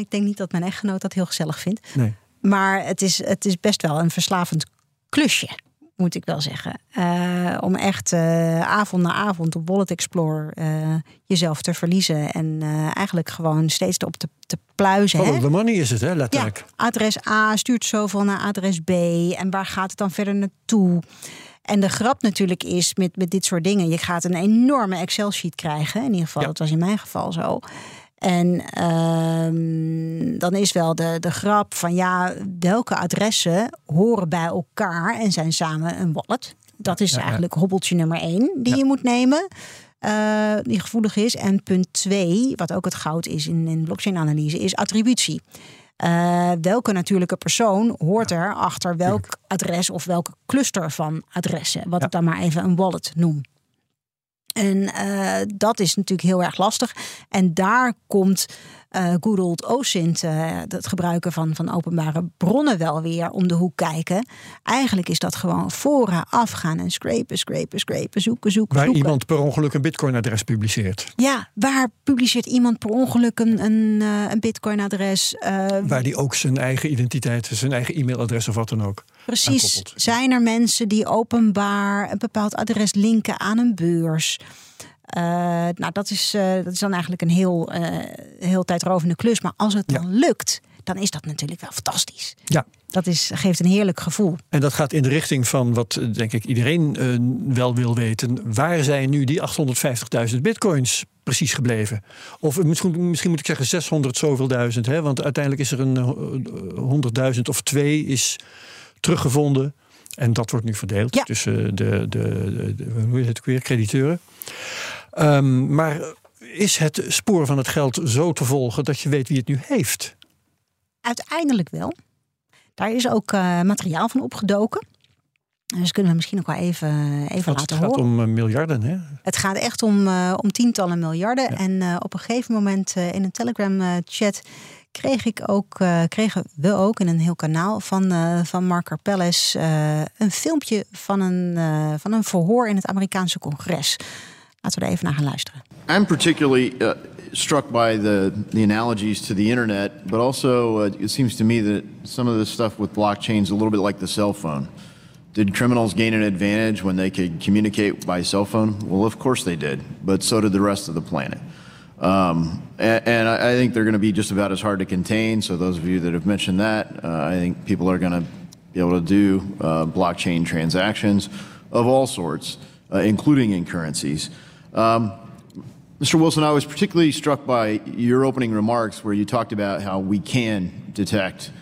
Ik denk niet dat mijn echtgenoot dat heel gezellig vindt. Nee. Maar het is, het is best wel een verslavend klusje, moet ik wel zeggen. Eh, om echt eh, avond na avond op Wallet Explorer eh, jezelf te verliezen. En eigenlijk gewoon steeds erop te, te pluizen. Hè? the money is het, hè, Ja, letterlijk. adres A stuurt zoveel naar adres B. En waar gaat het dan verder naartoe? En de grap natuurlijk is met, met dit soort dingen. Je gaat een enorme Excel-sheet krijgen. In ieder geval, Ja. dat was in mijn geval zo. En ehm, dan is wel de, de grap van ja, welke adressen horen bij elkaar en zijn samen een wallet? Dat is Ja, ja. eigenlijk hobbeltje nummer één die je moet nemen. eh, die gevoelig is. En punt twee, wat ook het goud is in, in blockchain-analyse, is attributie. Eh, welke natuurlijke persoon hoort er achter welk adres of welke cluster van adressen? Wat ik dan maar even een wallet noem. En eh, dat is natuurlijk heel erg lastig. En daar komt eh good old OSINT, eh, het gebruiken van, van openbare bronnen wel weer om de hoek kijken. Eigenlijk is dat gewoon fora afgaan en scrapen, scrapen, scrapen, zoeken, zoeken, Waar zoeken. iemand per ongeluk een bitcoin-adres publiceert. Ja, waar publiceert iemand per ongeluk een, een, eh, een bitcoin-adres? Eh, Waar die ook zijn eigen identiteit, zijn eigen e-mailadres of wat dan ook. Precies. aankoppelt. Zijn er mensen die openbaar een bepaald adres linken aan een beurs? Nou, dat is, dat is dan eigenlijk een heel, heel tijdrovende klus. Maar als het Ja. dan lukt, dan is dat natuurlijk wel fantastisch. Ja. Dat is, geeft een heerlijk gevoel. En dat gaat in de richting van wat eh, denk ik iedereen eh, wel wil weten. Waar zijn nu die 850.000 bitcoins precies gebleven? Of eh, misschien, misschien moet ik zeggen 600 zoveel duizend. Hè? Want uiteindelijk is er een eh, 100.000 of twee is teruggevonden. En dat wordt nu verdeeld Ja. tussen de, de, de, de- hoe heet het ook weer, crediteuren. Ehm, maar is het spoor van het geld zo te volgen dat je weet wie het nu heeft? Uiteindelijk wel. Daar is ook eh, materiaal van opgedoken. Dus kunnen we misschien ook wel even, even Want laten het gaat horen. om eh, miljarden, hè? Het gaat echt om, eh, om tientallen miljarden. En eh, op een gegeven moment eh, in een Telegram-chat kreeg ik ook, eh, kregen we ook in een heel kanaal van, eh van Mark Carpelles eh, een filmpje van een, eh, van een verhoor in het Amerikaanse congres. Laten we er even naar gaan luisteren. I'm particularly uh, struck by the, the analogies to the internet, but also uh, it seems to me that some of this stuff with blockchain is a little bit like the cell phone. Did criminals gain an advantage when they could communicate by cell phone? Well, of course they did, but so did the rest of the planet. Um, and, and I think they're going to be just about as hard to contain. So those of you that have mentioned that, uh, I think people are going to be able to do uh, blockchain transactions of all sorts, uh, including in currencies. Um, Mr. Wilson, I was particularly struck by your opening remarks where you talked about how we can detect,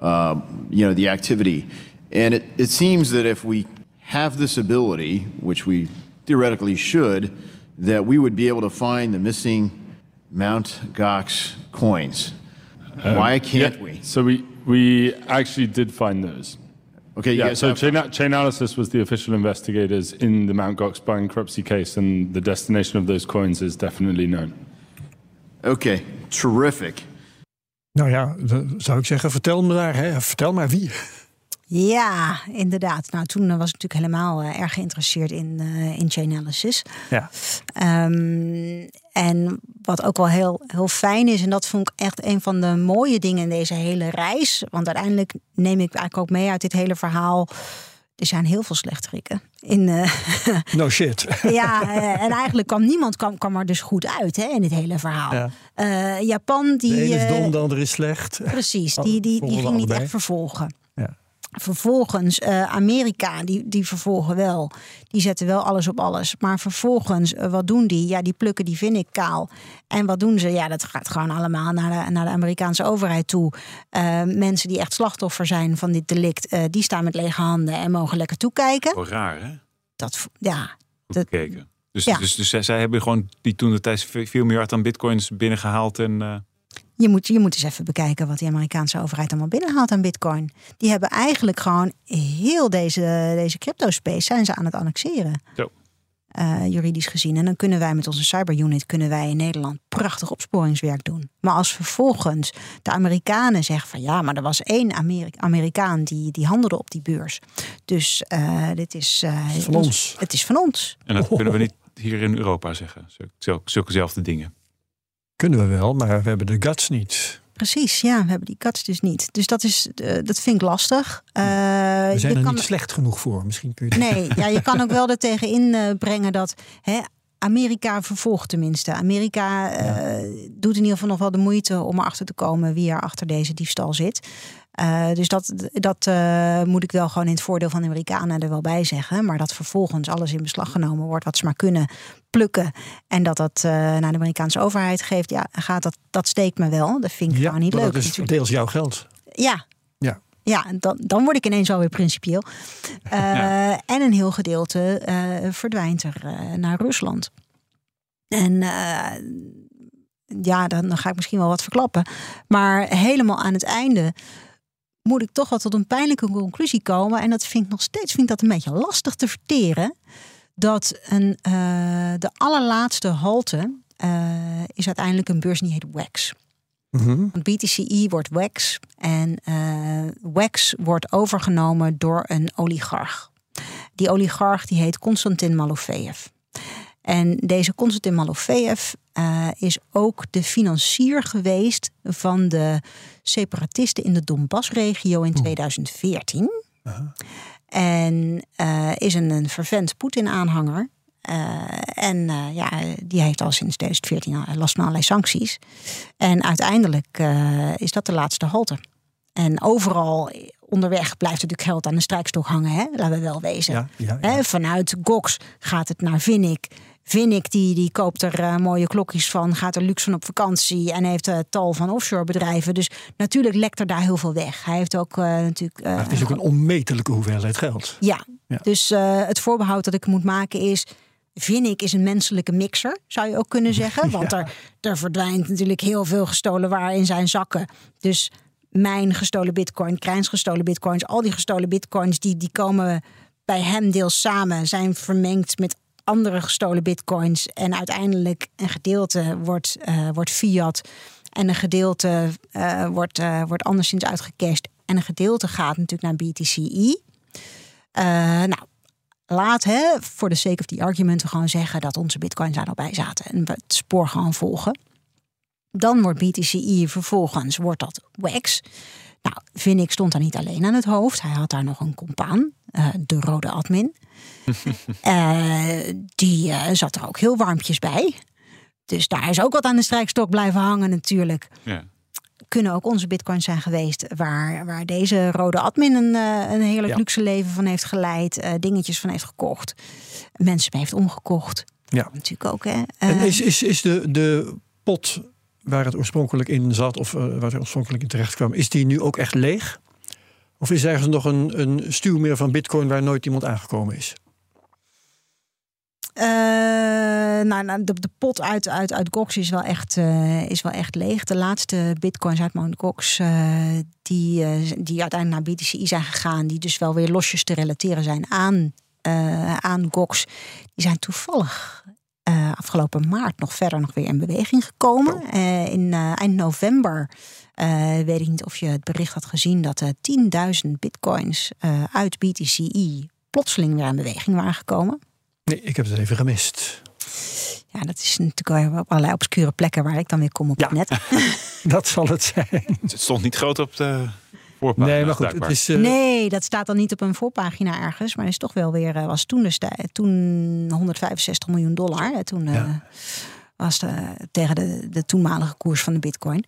um, you know, the activity. And it, it seems that if we have this ability, which we theoretically should, that we would be able to find the missing Mount Gox coins. Why can't we? So we we actually did find those. Okay, Yeah. So Chain- Chainalysis was the official investigators in the Mount Gox bankruptcy case, and the destination of those coins is definitely known. okay, terrific. Nou ja, dan zou ik zeggen, vertel me daar, hè? vertel maar wie. Ja, inderdaad. Nou, toen was ik natuurlijk helemaal eh, erg geïnteresseerd in, eh in Chainalysis. Ja. Ehm, en wat ook wel heel, heel fijn is, en dat vond ik echt een van de mooie dingen in deze hele reis. Want uiteindelijk neem ik eigenlijk ook mee uit dit hele verhaal. Er zijn heel veel slechterikken. In, eh, [LAUGHS] No shit. [LAUGHS] ja, en eigenlijk kwam niemand kwam, kwam er dus goed uit hè, in dit hele verhaal. Ja. Japan, die. De ene is dom, de andere is slecht. Precies, [LAUGHS] die, die, die ging niet echt vervolgen. Vervolgens eh, Amerika, die, die vervolgen wel. Die zetten wel alles op alles. Maar vervolgens, eh, wat doen die? Ja, die plukken die vind ik kaal. En wat doen ze? Ja, dat gaat gewoon allemaal naar de, naar de Amerikaanse overheid toe. Eh, mensen die echt slachtoffer zijn van dit delict, die staan met lege handen en mogen lekker toekijken. Wel raar, hè? Dat, ja, Dat-. Dus, Ja. dus, dus zij, zij hebben gewoon die toen de tijd 4 miljard aan bitcoins binnengehaald. En Je moet, je moet eens even bekijken wat die Amerikaanse overheid allemaal binnenhaalt aan bitcoin. Die hebben eigenlijk gewoon heel deze, deze crypto space zijn ze aan het annexeren. Zo. Eh, juridisch gezien. En dan kunnen wij met onze cyberunit kunnen wij in Nederland prachtig opsporingswerk doen. Maar als vervolgens de Amerikanen zeggen van ja, maar er was één Ameri- Amerikaan die, die handelde op die beurs. Dus eh, dit is eh, Van ons. Het is van ons. en dat kunnen we [LAUGHS] niet hier in Europa zeggen. Zulke, zulke, zulkezelfde dingen. Kunnen we wel, maar we hebben de guts niet. Precies, ja, we hebben die cuts dus niet. Dus dat, is, eh, dat vind ik lastig. Eh, We zijn je er kan- niet slecht genoeg voor. Misschien kun je Nee, ja, je kan [LAUGHS] ook wel er tegenin eh, brengen dat hè, Amerika vervolgt tenminste. Amerika doet in ieder geval nog wel de moeite om erachter te komen wie er achter deze diefstal zit. Eh, dus dat, dat eh, moet ik wel gewoon in het voordeel van de Amerikanen er wel bij zeggen. Maar dat vervolgens alles in beslag genomen wordt wat ze maar kunnen plukken. En dat dat eh, naar de Amerikaanse overheid geeft, ja, gaat, dat, dat steekt me wel. Dat vind ik Ja, gewoon niet maar leuk. dat is natuurlijk. deels jouw geld. Ja, Ja. ja, dan, dan word ik ineens alweer principieel. [LAUGHS] En een heel gedeelte verdwijnt er naar Rusland. En ja, dan, dan ga ik misschien wel wat verklappen. Maar helemaal aan het einde moet ik toch wel tot een pijnlijke conclusie komen. En dat vind ik nog steeds vind ik dat een beetje lastig te verteren. Dat een, eh, de allerlaatste halte eh, is uiteindelijk een beurs die heet WEX. Mhm. Want BTCE wordt WEX en eh WEX wordt overgenomen door een oligarch. Die oligarch die heet Konstantin Malofeev. En deze Konstantin Malofeev eh, is ook de financier geweest van de separatisten in de Donbass-regio in 2014. En eh, is een, een vervent Poetin-aanhanger. Eh, en ja, die heeft al sinds 2014 al last van allerlei sancties. En uiteindelijk is dat de laatste halte. En overal onderweg blijft natuurlijk geld aan de strijkstok hangen. Hè? Laten we wel wezen. Ja, ja, ja. Hè, vanuit Gox gaat het naar Vinnik. Vinnik die, die koopt er eh, mooie klokjes van, gaat er luxe van op vakantie en heeft uh, tal van offshore bedrijven. Dus natuurlijk lekt er daar heel veel weg. Hij heeft ook natuurlijk. Maar het is ook een onmetelijke hoeveelheid geld. Ja, ja. dus het voorbehoud dat ik moet maken is. Vinnik is een menselijke mixer, zou je ook kunnen zeggen. [LAUGHS] Want er, er verdwijnt natuurlijk heel veel gestolen waar in zijn zakken. Dus mijn gestolen bitcoin, Krijns gestolen bitcoins, al die gestolen bitcoins, die, die komen bij hem deels samen, zijn vermengd met andere gestolen bitcoins. En uiteindelijk een gedeelte wordt, uh, wordt fiat. En een gedeelte uh, wordt, uh, wordt anderszins uitgecashed. En een gedeelte gaat natuurlijk naar BTCE. nou, laat hè, voor de sake of the argument gewoon zeggen dat onze bitcoins daar nog bij zaten. En het spoor gewoon volgen. Dan wordt BTCE vervolgens wordt dat WAX. Nou, Vinnik stond daar niet alleen aan het hoofd. Hij had daar nog een compaan, uh, de rode admin. uh, [LAUGHS] die uh, zat er ook heel warmpjes bij. Dus daar is ook wat aan de strijkstok blijven hangen natuurlijk. Ja. Kunnen ook onze bitcoins zijn geweest waar, waar deze rode admin een, een heerlijk luxe leven van heeft geleid. dingetjes van heeft gekocht. Mensen heeft omgekocht. Ja. Natuurlijk ook. Hè. en is, is, is de, de pot waar het oorspronkelijk in zat of uh, waar het oorspronkelijk in terecht kwam, is die nu ook echt leeg? Of is er ergens nog een, een stuw meer van bitcoin waar nooit iemand aangekomen is? Uh, de, pot uit, uit, uit Gox is wel, echt, uh, is wel echt leeg. De laatste bitcoins uit Mt. Gox, die, die uiteindelijk naar BTC zijn gegaan, die dus wel weer losjes te relateren zijn aan, aan Gox, die zijn toevallig uh, afgelopen maart nog verder nog weer in beweging gekomen. Uh, in uh, eind november weet ik niet of je het bericht had gezien dat 10.000 bitcoins uit BTCE plotseling weer in beweging waren gekomen. Nee, ik heb het even gemist. Ja, dat is natuurlijk op allerlei obscure plekken waar ik dan weer kom op het net. [LAUGHS] dat zal het zijn. Het stond niet groot op de Nee, maar goed, het is, uh... Nee, dat staat dan niet op een voorpagina ergens. Maar is toch wel weer, uh, was toen, de toen 165 miljoen dollar. Toen uh, ja. was de, tegen de, de toenmalige koers van de bitcoin.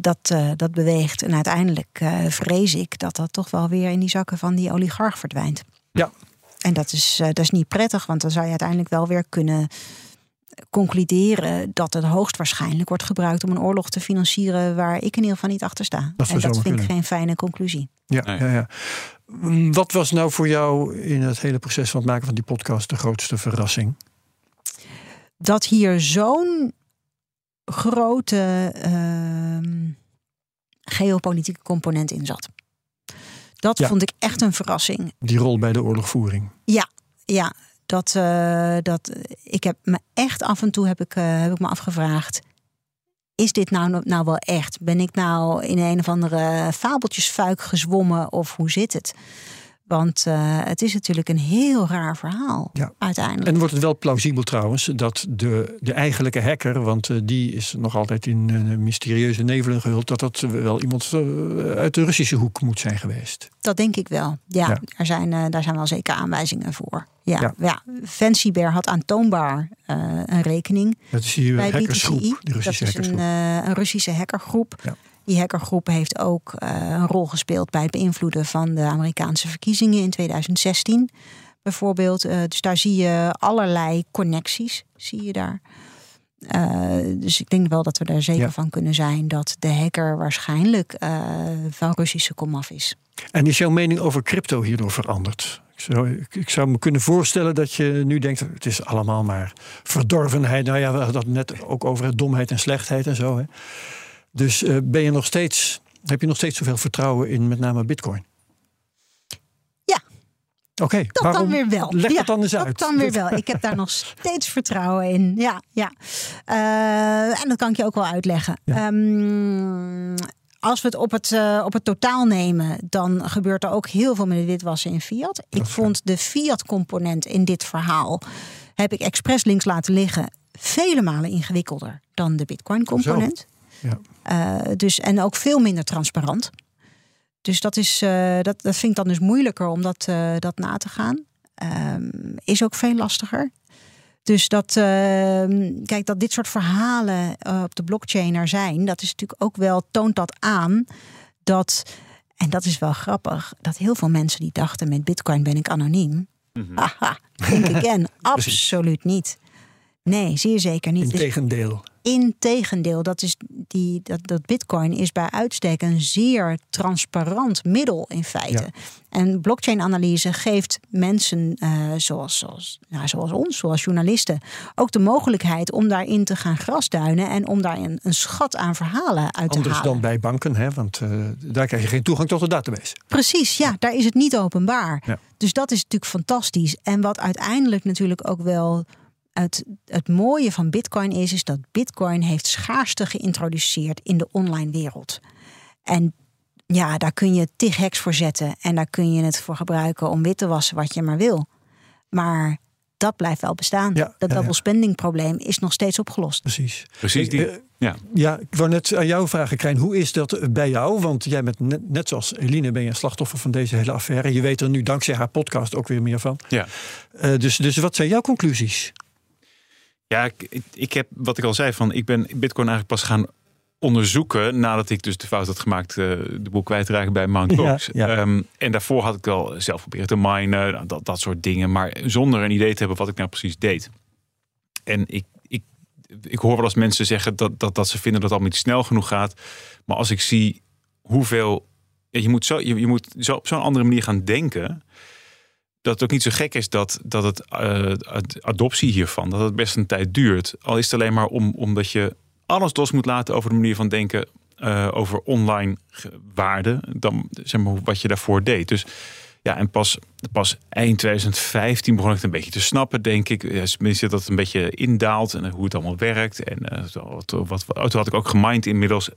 dat, dat beweegt. En uiteindelijk vrees ik dat dat toch wel weer in die zakken van die oligarch verdwijnt. Ja. En dat is, dat is niet prettig, want dan zou je uiteindelijk wel weer kunnen concluderen dat het hoogstwaarschijnlijk wordt gebruikt om een oorlog te financieren waar ik in ieder geval niet achter sta. Dat en dat vind ik geen fijne conclusie. Ja, ja, ja. Wat was nou voor jou in het hele proces van het maken van die podcast de grootste verrassing? Dat hier zo'n grote uh, geopolitieke component in zat. Dat vond ik echt een verrassing. Die rol bij de oorlogvoering. Ja, ja. Dat, uh, dat ik heb me echt af en toe heb ik, uh, heb ik me afgevraagd. Is dit nou, nou wel echt? Ben ik nou in een of andere fabeltjesfuik gezwommen of hoe zit het? Want uh, het is natuurlijk een heel raar verhaal ja. uiteindelijk. En wordt het wel plausibel trouwens dat de, de eigenlijke hacker, want uh, die is nog altijd in uh, mysterieuze nevelen gehuld, dat dat wel iemand uit de Russische hoek moet zijn geweest. Dat denk ik wel. Ja, ja. Er zijn, daar zijn wel zeker aanwijzingen voor. Ja, ja. ja. Fancy Bear had aantoonbaar een rekening. Dat is die hackersgroep, die Russische dat is hackersgroep. Een, een Russische hackergroep. Die hackergroep heeft ook uh, een rol gespeeld bij het beïnvloeden van de Amerikaanse verkiezingen in 2016. Bijvoorbeeld, uh, dus daar zie je allerlei connecties, zie je daar. Uh, dus ik denk wel dat we daar zeker ja. van kunnen zijn dat de hacker waarschijnlijk van Russische komaf is. En is jouw mening over crypto hierdoor veranderd? Ik zou, ik zou, me kunnen voorstellen dat je nu denkt: het is allemaal maar verdorvenheid. Nou ja, we hadden het net ook over domheid en slechtheid en zo. Hè. Dus uh, ben je nog steeds, heb je nog steeds zoveel vertrouwen in met name Bitcoin? Ja. Oké, okay, dat waarom? dan weer wel. Leg ja, dat dan eens uit. Dat dan weer wel. Ik heb daar nog [LAUGHS] steeds vertrouwen in. Ja, ja. Uh, en dat kan ik je ook wel uitleggen. Ja. Um, als we het op het, uh, op het totaal nemen, dan gebeurt er ook heel veel met het witwassen in fiat. Ik vond de fiat-component in dit verhaal, heb ik expres links laten liggen, vele malen ingewikkelder dan de bitcoin-component. Ja. Uh, dus, en ook veel minder transparant. Dus dat, is, uh, dat, dat vind ik dan dus moeilijker om dat, uh, dat na te gaan. Um, is ook veel lastiger. Dus dat, ehm, kijk, dat dit soort verhalen op de blockchain er zijn, dat is natuurlijk ook wel, toont dat aan dat, en dat is wel grappig, dat heel veel mensen die dachten met Bitcoin ben ik anoniem, Haha, think again. [LAUGHS] Absoluut niet. Nee, zeer zeker niet. Integendeel. Integendeel, dat, is die, dat, dat bitcoin is bij uitstek een zeer transparant middel in feite. Ja. En blockchain-analyse geeft mensen eh, zoals, zoals, nou, zoals ons, zoals journalisten, ook de mogelijkheid om daarin te gaan grasduinen en om daar een, een schat aan verhalen uit te Anders halen. dan bij banken, hè, want eh, daar krijg je geen toegang tot de database. Precies, ja, daar is het niet openbaar. Ja. Dus dat is natuurlijk fantastisch. En wat uiteindelijk natuurlijk ook wel het, het mooie van Bitcoin is, is dat Bitcoin heeft schaarste geïntroduceerd in de online wereld. En ja, daar kun je tig hacks voor zetten en daar kun je het voor gebruiken om wit te wassen wat je maar wil. Maar dat blijft wel bestaan. Ja, dat ja, double ja. spending probleem is nog steeds opgelost. Precies. Precies die. Eh, Ja. Ja, ik wou net aan jou vragen, Krijn. Hoe is dat bij jou? Want jij bent net, net zoals Eline ben je een slachtoffer van deze hele affaire. Je weet er nu dankzij haar podcast ook weer meer van. Ja. Eh, dus, dus wat zijn jouw conclusies? Ja, ik, ik heb wat ik al zei van ik ben Bitcoin eigenlijk pas gaan onderzoeken nadat ik dus de fout had gemaakt eh, de boel kwijtraken bij Mt. Ja, Gox. ja. Ehm, en daarvoor had ik wel zelf proberen te minen, nou, dat, dat soort dingen, maar zonder een idee te hebben wat ik nou precies deed. En ik, ik, ik hoor wel eens mensen zeggen dat, dat, dat ze vinden dat het allemaal niet snel genoeg gaat. Maar als ik zie hoeveel. Je moet, zo, je, je moet zo op zo'n andere manier gaan denken. Dat het ook niet zo gek is dat, dat het eh, ad- adoptie hiervan, dat het best een tijd duurt. Al is het alleen maar om, omdat je alles los moet laten over de manier van denken eh, over online waarde. Dan zeg maar wat je daarvoor deed. Dus ja, en pas, pas eind 2015 begon ik het een beetje te snappen, denk ik. Tenminste, dat het een beetje indaalt en hoe het allemaal werkt. En eh, wat, wat, toen had ik ook gemind inmiddels.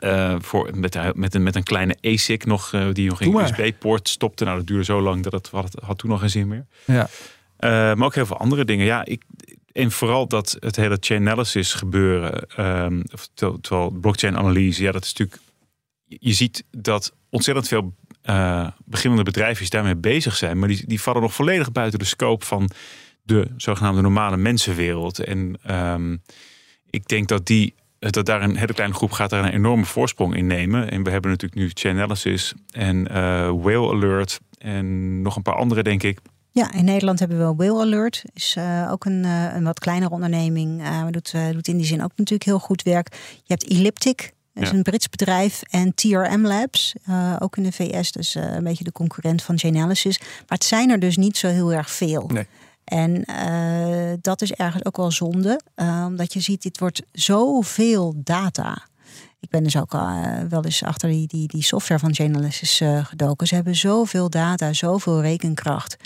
Eh, voor, met, met, een, met een kleine ASIC nog, eh, die nog in. USB-poort stopte. Nou, dat duurde zo lang dat het had, had toen nog geen zin meer. Ja. Eh, maar ook heel veel andere dingen. Ja, ik, en vooral dat het hele chain analysis gebeuren, ehm, of ter- terwijl blockchain analyse, ja, dat is natuurlijk. Je ziet dat ontzettend veel eh, beginnende bedrijfjes daarmee bezig zijn, maar die, die vallen nog volledig buiten de scope van de zogenaamde normale mensenwereld. En ehm, ik denk dat die dat daar een hele kleine groep gaat daar een enorme voorsprong in nemen. En we hebben natuurlijk nu chain analysis en eh, whale alert en nog een paar andere, denk ik. Ja, in Nederland hebben we wel Whale Alert. Is eh, ook een, eh, een wat kleinere onderneming. eh, maar doet, eh, doet in die zin ook natuurlijk heel goed werk. Je hebt Elliptic. Dat is Ja. een Brits bedrijf. En TRM Labs, eh, ook in de VS. Dus eh, een beetje de concurrent van Chainalysis. Maar het zijn er dus niet zo heel erg veel. Nee. En eh, dat is ergens ook wel zonde. eh, omdat je ziet, dit wordt zoveel data. Ik ben dus ook eh, wel eens achter die, die, die software van Chainalysis eh gedoken. Ze hebben zoveel data, zoveel rekenkracht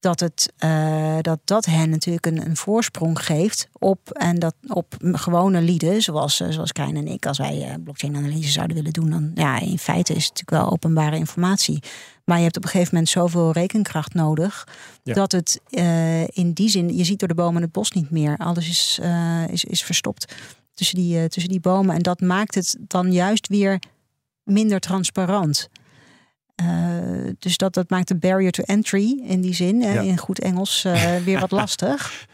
dat het, eh, dat, dat hen natuurlijk een, een voorsprong geeft op, en dat op gewone lieden, zoals, eh, zoals Krijn en ik, als wij eh, blockchain-analyse zouden willen doen, dan ja, in feite is het natuurlijk wel openbare informatie. Maar je hebt op een gegeven moment zoveel rekenkracht nodig, Ja. dat het in die zin, je ziet door de bomen het bos niet meer. Alles is, is, is verstopt tussen die, tussen die bomen. En dat maakt het dan juist weer minder transparant. Eh, dus dat, dat maakt de barrier to entry in die zin, eh, Ja. in goed Engels, eh, weer wat [LAUGHS] lastig.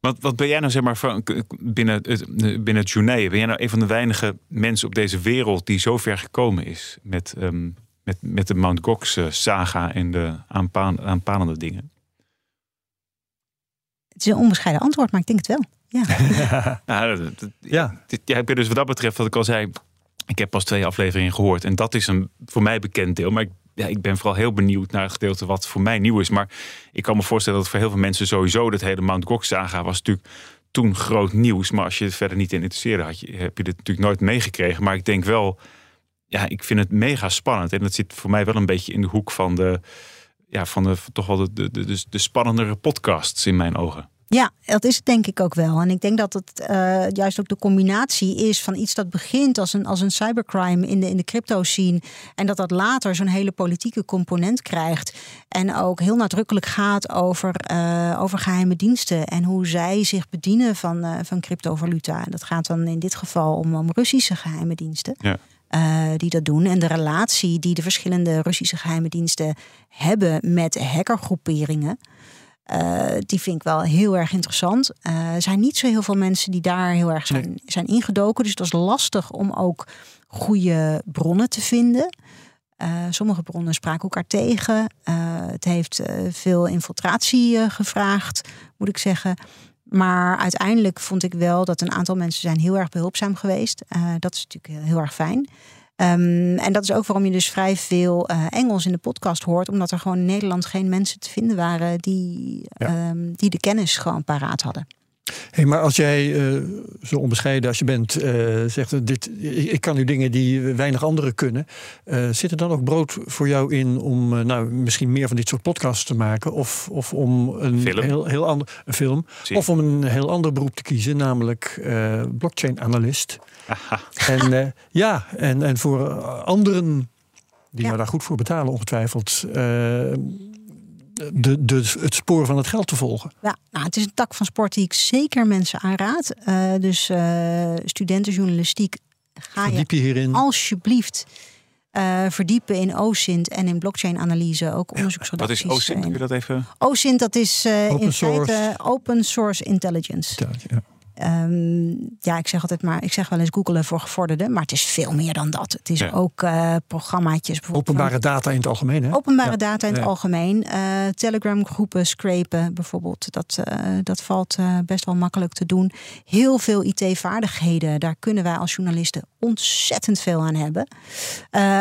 Wat, wat ben jij nou zeg maar van, binnen het, binnen het journaal? Ben jij nou een van de weinige mensen op deze wereld die zo ver gekomen is met, ehm, met, met de Mount Gox saga en de aanpaan, aanpanende dingen? Het is een onbescheiden antwoord, maar ik denk het wel. Ja. [LAUGHS] [LAUGHS] Nou, dat- dat- Ja. dit- ja, ik ben dus wat dat betreft, wat ik al zei, ik heb pas twee afleveringen gehoord. En dat is een voor mij bekend deel. Maar ik, ja, ik ben vooral heel benieuwd naar het gedeelte wat voor mij nieuw is. Maar ik kan me voorstellen dat voor heel veel mensen sowieso dat hele Mount Gox saga was natuurlijk toen groot nieuws. Maar als je het verder niet in interesseerde, had je, heb je dit natuurlijk nooit meegekregen. Maar ik denk wel, ja, ik vind het mega spannend. En dat zit voor mij wel een beetje in de hoek van de, ja, van de toch wel de, de, de, de spannendere podcasts in mijn ogen. Ja, dat is het denk ik ook wel. En ik denk dat het eh, juist ook de combinatie is van iets dat begint als een, als een cybercrime in de, in de crypto scene. En dat dat later zo'n hele politieke component krijgt. En ook heel nadrukkelijk gaat over, eh, over geheime diensten. En hoe zij zich bedienen van, eh, van cryptovaluta. En dat gaat dan in dit geval om, om Russische geheime diensten. Ja. die dat doen. En de relatie die de verschillende Russische geheime diensten hebben met hackergroeperingen. Eh, die vind ik wel heel erg interessant. Eh, er zijn niet zo heel veel mensen die daar heel erg zijn, zijn ingedoken. Dus het was lastig om ook goede bronnen te vinden. Uh, sommige bronnen spraken elkaar tegen. Het heeft veel infiltratie gevraagd, moet ik zeggen. Maar uiteindelijk vond ik wel dat een aantal mensen zijn heel erg behulpzaam geweest. dat is natuurlijk heel erg fijn. Um, en dat is ook waarom je dus vrij veel Engels in de podcast hoort. Omdat er gewoon in Nederland geen mensen te vinden waren die, ja. um, die de kennis gewoon paraat hadden. Hey, maar als jij uh, zo onbescheiden als je bent, uh, zegt dit, ik kan nu dingen die weinig anderen kunnen. Uh, zit er dan ook brood voor jou in om nou, misschien meer van dit soort podcasts te maken? Of, of om een film. heel, heel ander een film. Zie. Of om een heel ander beroep te kiezen, namelijk blockchain-analyst. En ja, en, en voor anderen die Ja. nou daar goed voor betalen, ongetwijfeld de, de, het spoor van het geld te volgen. Ja, nou, het is een tak van sport die ik zeker mensen aanraad. Uh, dus uh, studentenjournalistiek, ga Verdiep je hierin. alsjeblieft uh, verdiepen in OSINT en in blockchain-analyse, ook Wat onderzoeksredacties. is OSINT? Kun je dat even... OSINT, dat is Open in source. feite open source intelligence. Ja. Um, ja, ik zeg altijd maar, ik zeg wel eens googelen voor gevorderden, maar het is veel meer dan dat. Het is Ja. ook uh, programmaatjes. Openbare van- data in het algemeen. Hè? Openbare Ja. data in het algemeen. Uh, Telegram groepen scrapen bijvoorbeeld. Dat, uh, dat valt best wel makkelijk te doen. Heel veel IT-vaardigheden. Daar kunnen wij als journalisten ontzettend veel aan hebben.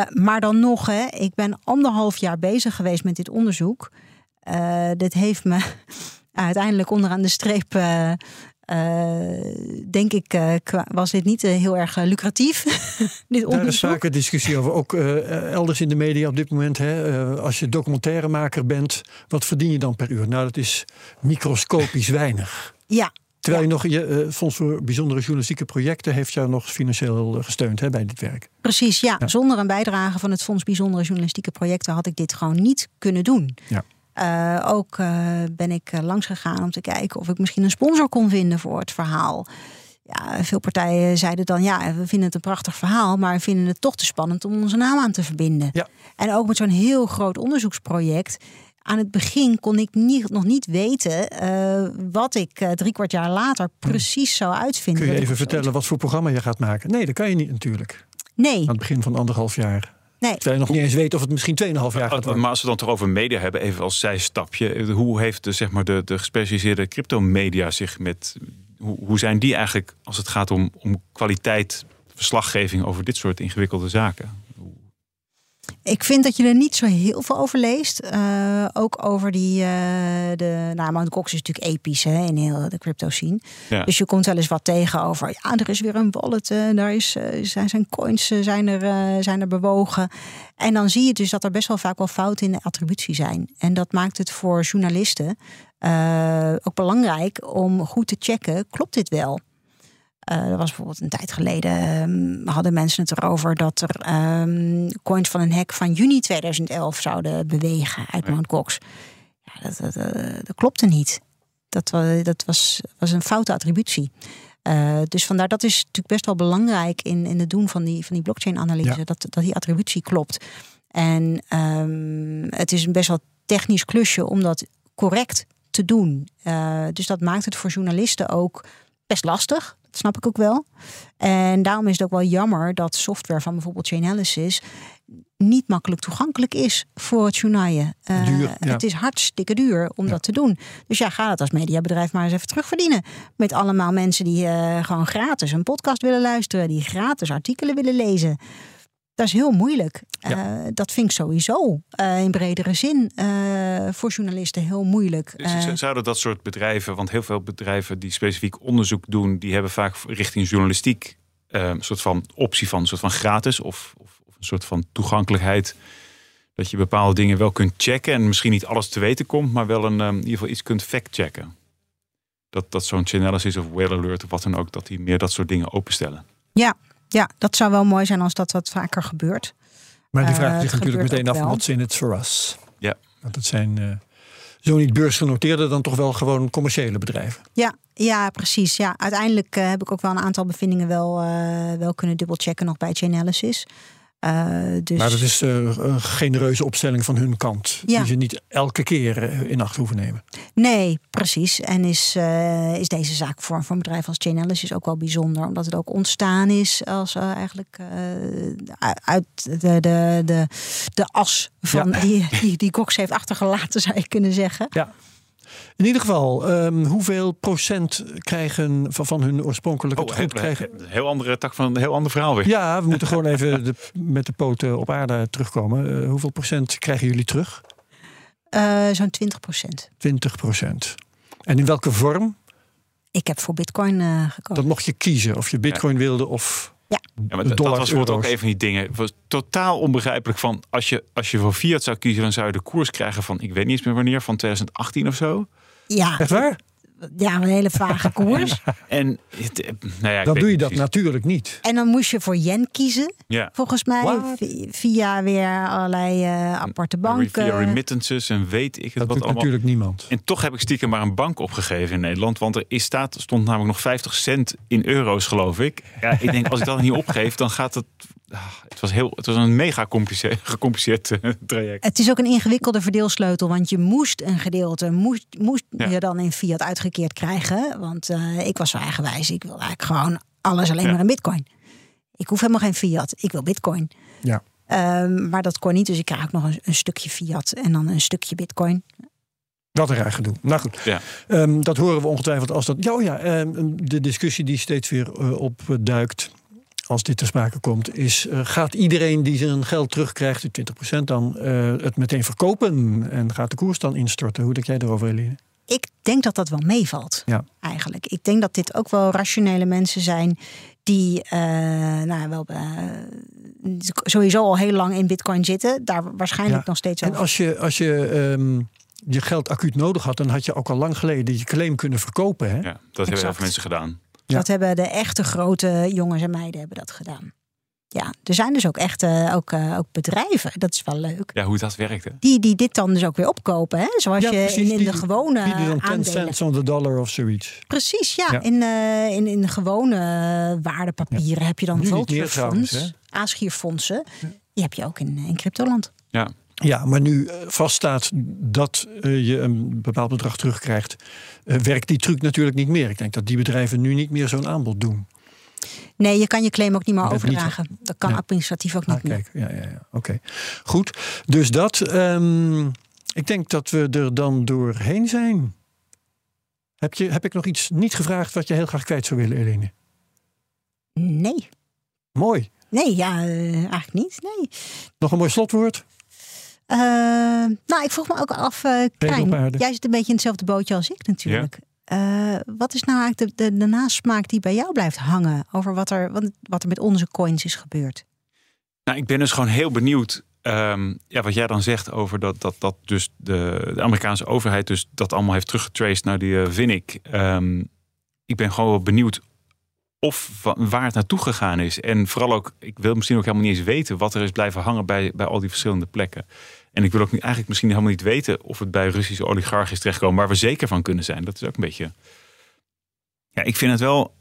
Maar dan nog, hè, ik ben anderhalf jaar bezig geweest met dit onderzoek. Dit heeft me [LAUGHS] uiteindelijk onderaan de streep. Uh, denk ik, kwa- was dit niet uh, heel erg lucratief. [LAUGHS] dit Daar is onderzoek. vaker discussie over. Ook eh, elders in de media op dit moment. Hè, eh, als je documentairemaker bent, wat verdien je dan per uur? Nou, dat is microscopisch weinig. Ja, Terwijl je nog, je eh, Fonds voor Bijzondere Journalistieke Projecten heeft jou nog financieel eh, gesteund hè, bij dit werk. Precies, ja. Ja. Zonder een bijdrage van het Fonds Bijzondere Journalistieke Projecten had ik dit gewoon niet kunnen doen. Ja. Uh, ook uh, ben ik uh, langs gegaan om te kijken of ik misschien een sponsor kon vinden voor het verhaal. Ja, veel partijen zeiden dan ja, we vinden het een prachtig verhaal, maar we vinden het toch te spannend om onze naam aan te verbinden. Ja. En ook met zo'n heel groot onderzoeksproject. Aan het begin kon ik niet, nog niet weten uh, wat ik uh, drie kwart jaar later precies zou uitvinden. Kun je even vertellen wat voor programma je gaat maken? Nee, dat kan je niet natuurlijk. Nee, Aan het begin van anderhalf jaar. Nee. Terwijl je nog niet eens weet of het misschien 2,5 jaar gaat worden. Maar als we dan toch over media hebben, even als zijstapje. Hoe heeft de, zeg maar, de, de gespecialiseerde cryptomedia zich met. Hoe, hoe zijn die eigenlijk als het gaat om, om kwaliteit, verslaggeving over dit soort ingewikkelde zaken? Ik vind dat je er niet zo heel veel over leest. Uh, ook over die. Uh, de, nou, Mt. Gox is natuurlijk episch hè, in heel de crypto scene. Ja. Dus je komt wel eens wat tegen over. Ja, er is weer een wallet. Uh, daar is, zijn, zijn coins zijn, er, zijn er bewogen. En dan zie je dus dat er best wel vaak wel fouten in de attributie zijn. En dat maakt het voor journalisten uh, ook belangrijk om goed te checken: klopt dit wel? Uh, er was bijvoorbeeld een tijd geleden, um, hadden mensen het erover dat er um, coins van een hack van juni 2011 zouden bewegen uit. Gox. Ja, dat, dat, dat, dat klopte niet. Dat, dat was, was een foute attributie. Uh, dus vandaar dat is natuurlijk best wel belangrijk in, in het doen van die, van die blockchain-analyse, Ja. dat, dat die attributie klopt. En um, het is een best wel technisch klusje om dat correct te doen. Uh, dus dat maakt het voor journalisten ook best lastig. Snap ik ook wel. En daarom is het ook wel jammer dat software van bijvoorbeeld Chainalysis niet makkelijk toegankelijk is voor het journaaien. Uh, Duur, ja. Het is hartstikke duur om Ja. dat te doen. Dus ja, ga dat als mediabedrijf maar eens even terugverdienen. Met allemaal mensen die uh, gewoon gratis een podcast willen luisteren, die gratis artikelen willen lezen. Dat is heel moeilijk. Ja. Uh, dat vind ik sowieso uh, in bredere zin uh, voor journalisten heel moeilijk. Dus zouden dat soort bedrijven, want heel veel bedrijven die specifiek onderzoek doen, die hebben vaak richting journalistiek eh, een soort van optie van een soort van gratis of, of, of een soort van toegankelijkheid. Dat je bepaalde dingen wel kunt checken en misschien niet alles te weten komt, maar wel een, in ieder geval iets kunt factchecken. Dat, dat zo'n Chainalysis of Whale Alert of wat dan ook, dat die meer dat soort dingen openstellen. Ja, ja, dat zou wel mooi zijn als dat wat vaker gebeurt. Maar die Eh, vraagt het zich natuurlijk meteen af, what's in it for us? Ja. Want het zijn eh, zo niet beursgenoteerde, dan toch wel gewoon commerciële bedrijven. Ja, ja precies. Ja, uiteindelijk uh, heb ik ook wel een aantal bevindingen wel, uh, wel kunnen dubbelchecken nog bij Chainalysis. Uh, dus... Maar dat is uh, een genereuze opstelling van hun kant. Ja. Die ze niet elke keer uh, in acht hoeven nemen. Nee, precies. En is, is deze zaak voor, voor een bedrijf als Chainalysis ook wel bijzonder. Omdat het ook ontstaan is als eigenlijk uit de, de, de, de as van Ja. die, die, die Cox heeft achtergelaten, zou je kunnen zeggen. Ja. In ieder geval, um, hoeveel procent krijgen van, van hun oorspronkelijke Oh, goed krijgen? een heel andere tak van een heel ander verhaal weer. Ja, we moeten gewoon [LAUGHS] even de, met de poten op aarde terugkomen. Uh, hoeveel procent krijgen jullie terug? Uh, Zo'n 20 procent. 20 procent. En in welke vorm? Ik heb voor bitcoin uh, gekozen. Dat mocht je kiezen, of je bitcoin ja. wilde of ja. Ja, maar dat, dat was bijvoorbeeld ook een van die dingen. Het was totaal onbegrijpelijk van als je, als je voor Fiat zou kiezen, dan zou je de koers krijgen van ik weet niet eens meer wanneer, van 2018 of zo. Ja. Echt waar? Ja, een hele vage [LAUGHS] koers. en nou ja, dan doe je dat natuurlijk niet. En dan moest je voor yen kiezen, ja. volgens mij. What? Via weer allerlei uh, aparte banken. Via remittances en weet ik het dat wat doet allemaal. natuurlijk niemand. En toch heb ik stiekem maar een bank opgegeven in Nederland. Want er is staat, stond namelijk nog 50 cent in euro's, geloof ik. Ja, ik denk, als ik dat niet opgeef, dan gaat het... Ah, het was, heel, het was een mega [LAUGHS] gecompliceerd, gecompliceerd uh, traject. Het is ook een ingewikkelde verdeelsleutel. Want je moest een gedeelte moest, moest Ja. je dan in fiat uitgekeerd krijgen. Want uh, ik was zo eigenwijs. Ik wil eigenlijk gewoon alles alleen Ja. maar in bitcoin. Ik hoef helemaal geen fiat. Ik wil bitcoin. Ja. Um, maar dat kon niet. Dus ik krijg ook nog een, een, stukje fiat en dan een stukje bitcoin. Wat een raar gedoe. Nou goed, Ja. um, dat horen we ongetwijfeld als dat... Ja, oh ja, um, de discussie die steeds weer uh, opduikt als dit ter sprake komt, is uh, gaat iedereen die zijn geld terugkrijgt, die 20%, dan uh, het meteen verkopen en gaat de koers dan instorten? Hoe denk jij erover, Eline? Ik denk dat dat wel meevalt, ja. eigenlijk. Ik denk dat dit ook wel rationele mensen zijn die uh, nou, wel sowieso al heel lang in bitcoin zitten. Daar waarschijnlijk Ja. nog steeds En over. als je, als je um, je geld acuut nodig had, dan had je ook al lang geleden je claim kunnen verkopen. Hè? Ja, dat hebben heel veel mensen gedaan. Ja. Dat hebben de echte grote jongens en meiden hebben dat gedaan. Ja, er zijn dus ook echt uh, ook, uh, ook bedrijven, dat is wel leuk. Ja, hoe dat werkte. Die, die dit dan dus ook weer opkopen. Hè? Zoals Ja, je precies, in, in die- de gewone Die dan 10 aandelen. cents on the dollar of zoiets. Precies, ja. Ja. In, eh, in, in de gewone waardepapieren heb je dan trouwens, aanschierfondsen. Die heb je ook in, in cryptoland. Ja. Ja, maar nu uh, vaststaat dat uh, je een bepaald bedrag terugkrijgt, uh, werkt die truc natuurlijk niet meer. Ik denk dat die bedrijven nu niet meer zo'n aanbod doen. Nee, je kan je claim ook niet meer Dat niet- overdragen. Dat kan Ja. administratief ook niet Ah, meer. kijk, ja, ja, ja. oké. Goed, dus dat. ehm, ik denk dat we er dan doorheen zijn. Heb, je, heb ik nog iets niet gevraagd wat je heel graag kwijt zou willen, Eline? Nee. Mooi. Nee, ja, eh, eigenlijk niet. Nee. Nog een mooi slotwoord? Eh, nou, ik vroeg me ook af, eh Krijn, jij zit een beetje in hetzelfde bootje als ik natuurlijk. Eh, wat is nou eigenlijk de, de, de nasmaak die bij jou blijft hangen over wat er, wat, wat er met onze coins is gebeurd? Nou, ik ben dus gewoon heel benieuwd. ehm, ja, wat jij dan zegt over dat, dat, dat dus de, de Amerikaanse overheid dus dat allemaal heeft teruggetraced naar die uh, Vinnik. Ehm, ik ben gewoon wel benieuwd of wa- waar het naartoe gegaan is. En vooral ook, ik wil misschien ook helemaal niet eens weten wat er is blijven hangen bij, bij al die verschillende plekken. En ik wil ook niet, eigenlijk misschien helemaal niet weten of het bij Russische oligarchen is terechtgekomen, waar we zeker van kunnen zijn. Dat is ook een beetje. Ja, ik vind het wel.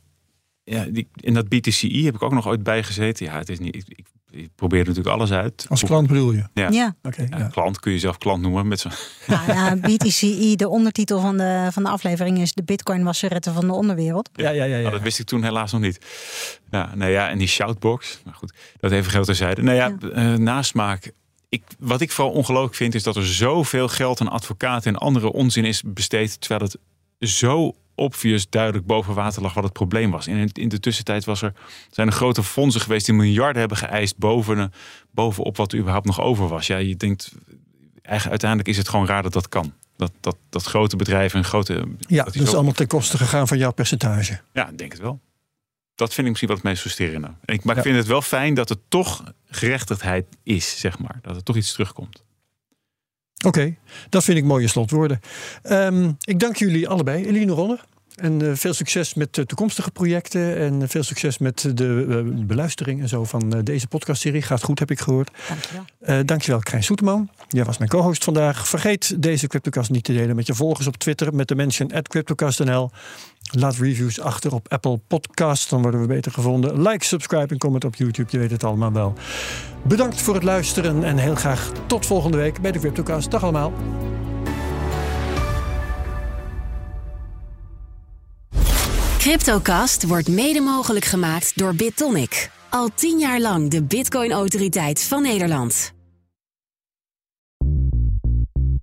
Ja, die, in dat BTCI heb ik ook nog ooit bij gezeten. Ja, het is niet. Ik, ik, ik probeer natuurlijk alles uit. Als klant bedoel je? Ja. Ja. Oké. Ja, ja. Klant kun je zelf klant noemen met zo'n. Nou, ja, [LAUGHS] BTCI, de ondertitel van de, van de aflevering is de bitcoin was retten van de onderwereld. Ja, ja, ja. ja. Nou, dat wist ik toen helaas nog niet. Ja, nou ja, en die shoutbox. Maar goed, dat even geld terzijde. Nou ja, eh, nasmaak. Ik, wat ik vooral ongelooflijk vind, is dat er zoveel geld aan advocaten en andere onzin is besteed. Terwijl het zo obvious duidelijk boven water lag wat het probleem was. In, in de tussentijd was er, zijn er grote fondsen geweest die miljarden hebben geëist boven, bovenop wat er überhaupt nog over was. Ja, je denkt, uiteindelijk is het gewoon raar dat dat kan. Dat, dat, dat grote bedrijven en grote. ja, dat is zo- allemaal ten koste gegaan van jouw percentage. ja, ik denk het wel. Dat vind ik misschien wat het meest frustrerende. Ik, maar Ja. ik vind het wel fijn dat het toch gerechtigheid is, zeg maar. Dat er toch iets terugkomt. Oké, dat vind ik mooie slotwoorden. Ehm, ik dank jullie allebei. Eline Ronner, En uh, veel succes met de toekomstige projecten. En veel succes met de uh, beluistering en zo van uh, deze podcastserie. Gaat goed, heb ik gehoord. Dankjewel. dankjewel, Krijn Soeteman. Jij was mijn co-host vandaag. Vergeet deze CryptoCast niet te delen met je volgers op Twitter. Met de mention at CryptoCast.nl. Laat reviews achter op Apple Podcasts. Dan worden we beter gevonden. Like, subscribe en comment op YouTube. Je weet het allemaal wel. Bedankt voor het luisteren. En heel graag tot volgende week bij de CryptoCast. Dag allemaal. CryptoCast wordt mede mogelijk gemaakt door BitTonic. Al tien jaar lang de Bitcoin-autoriteit van Nederland.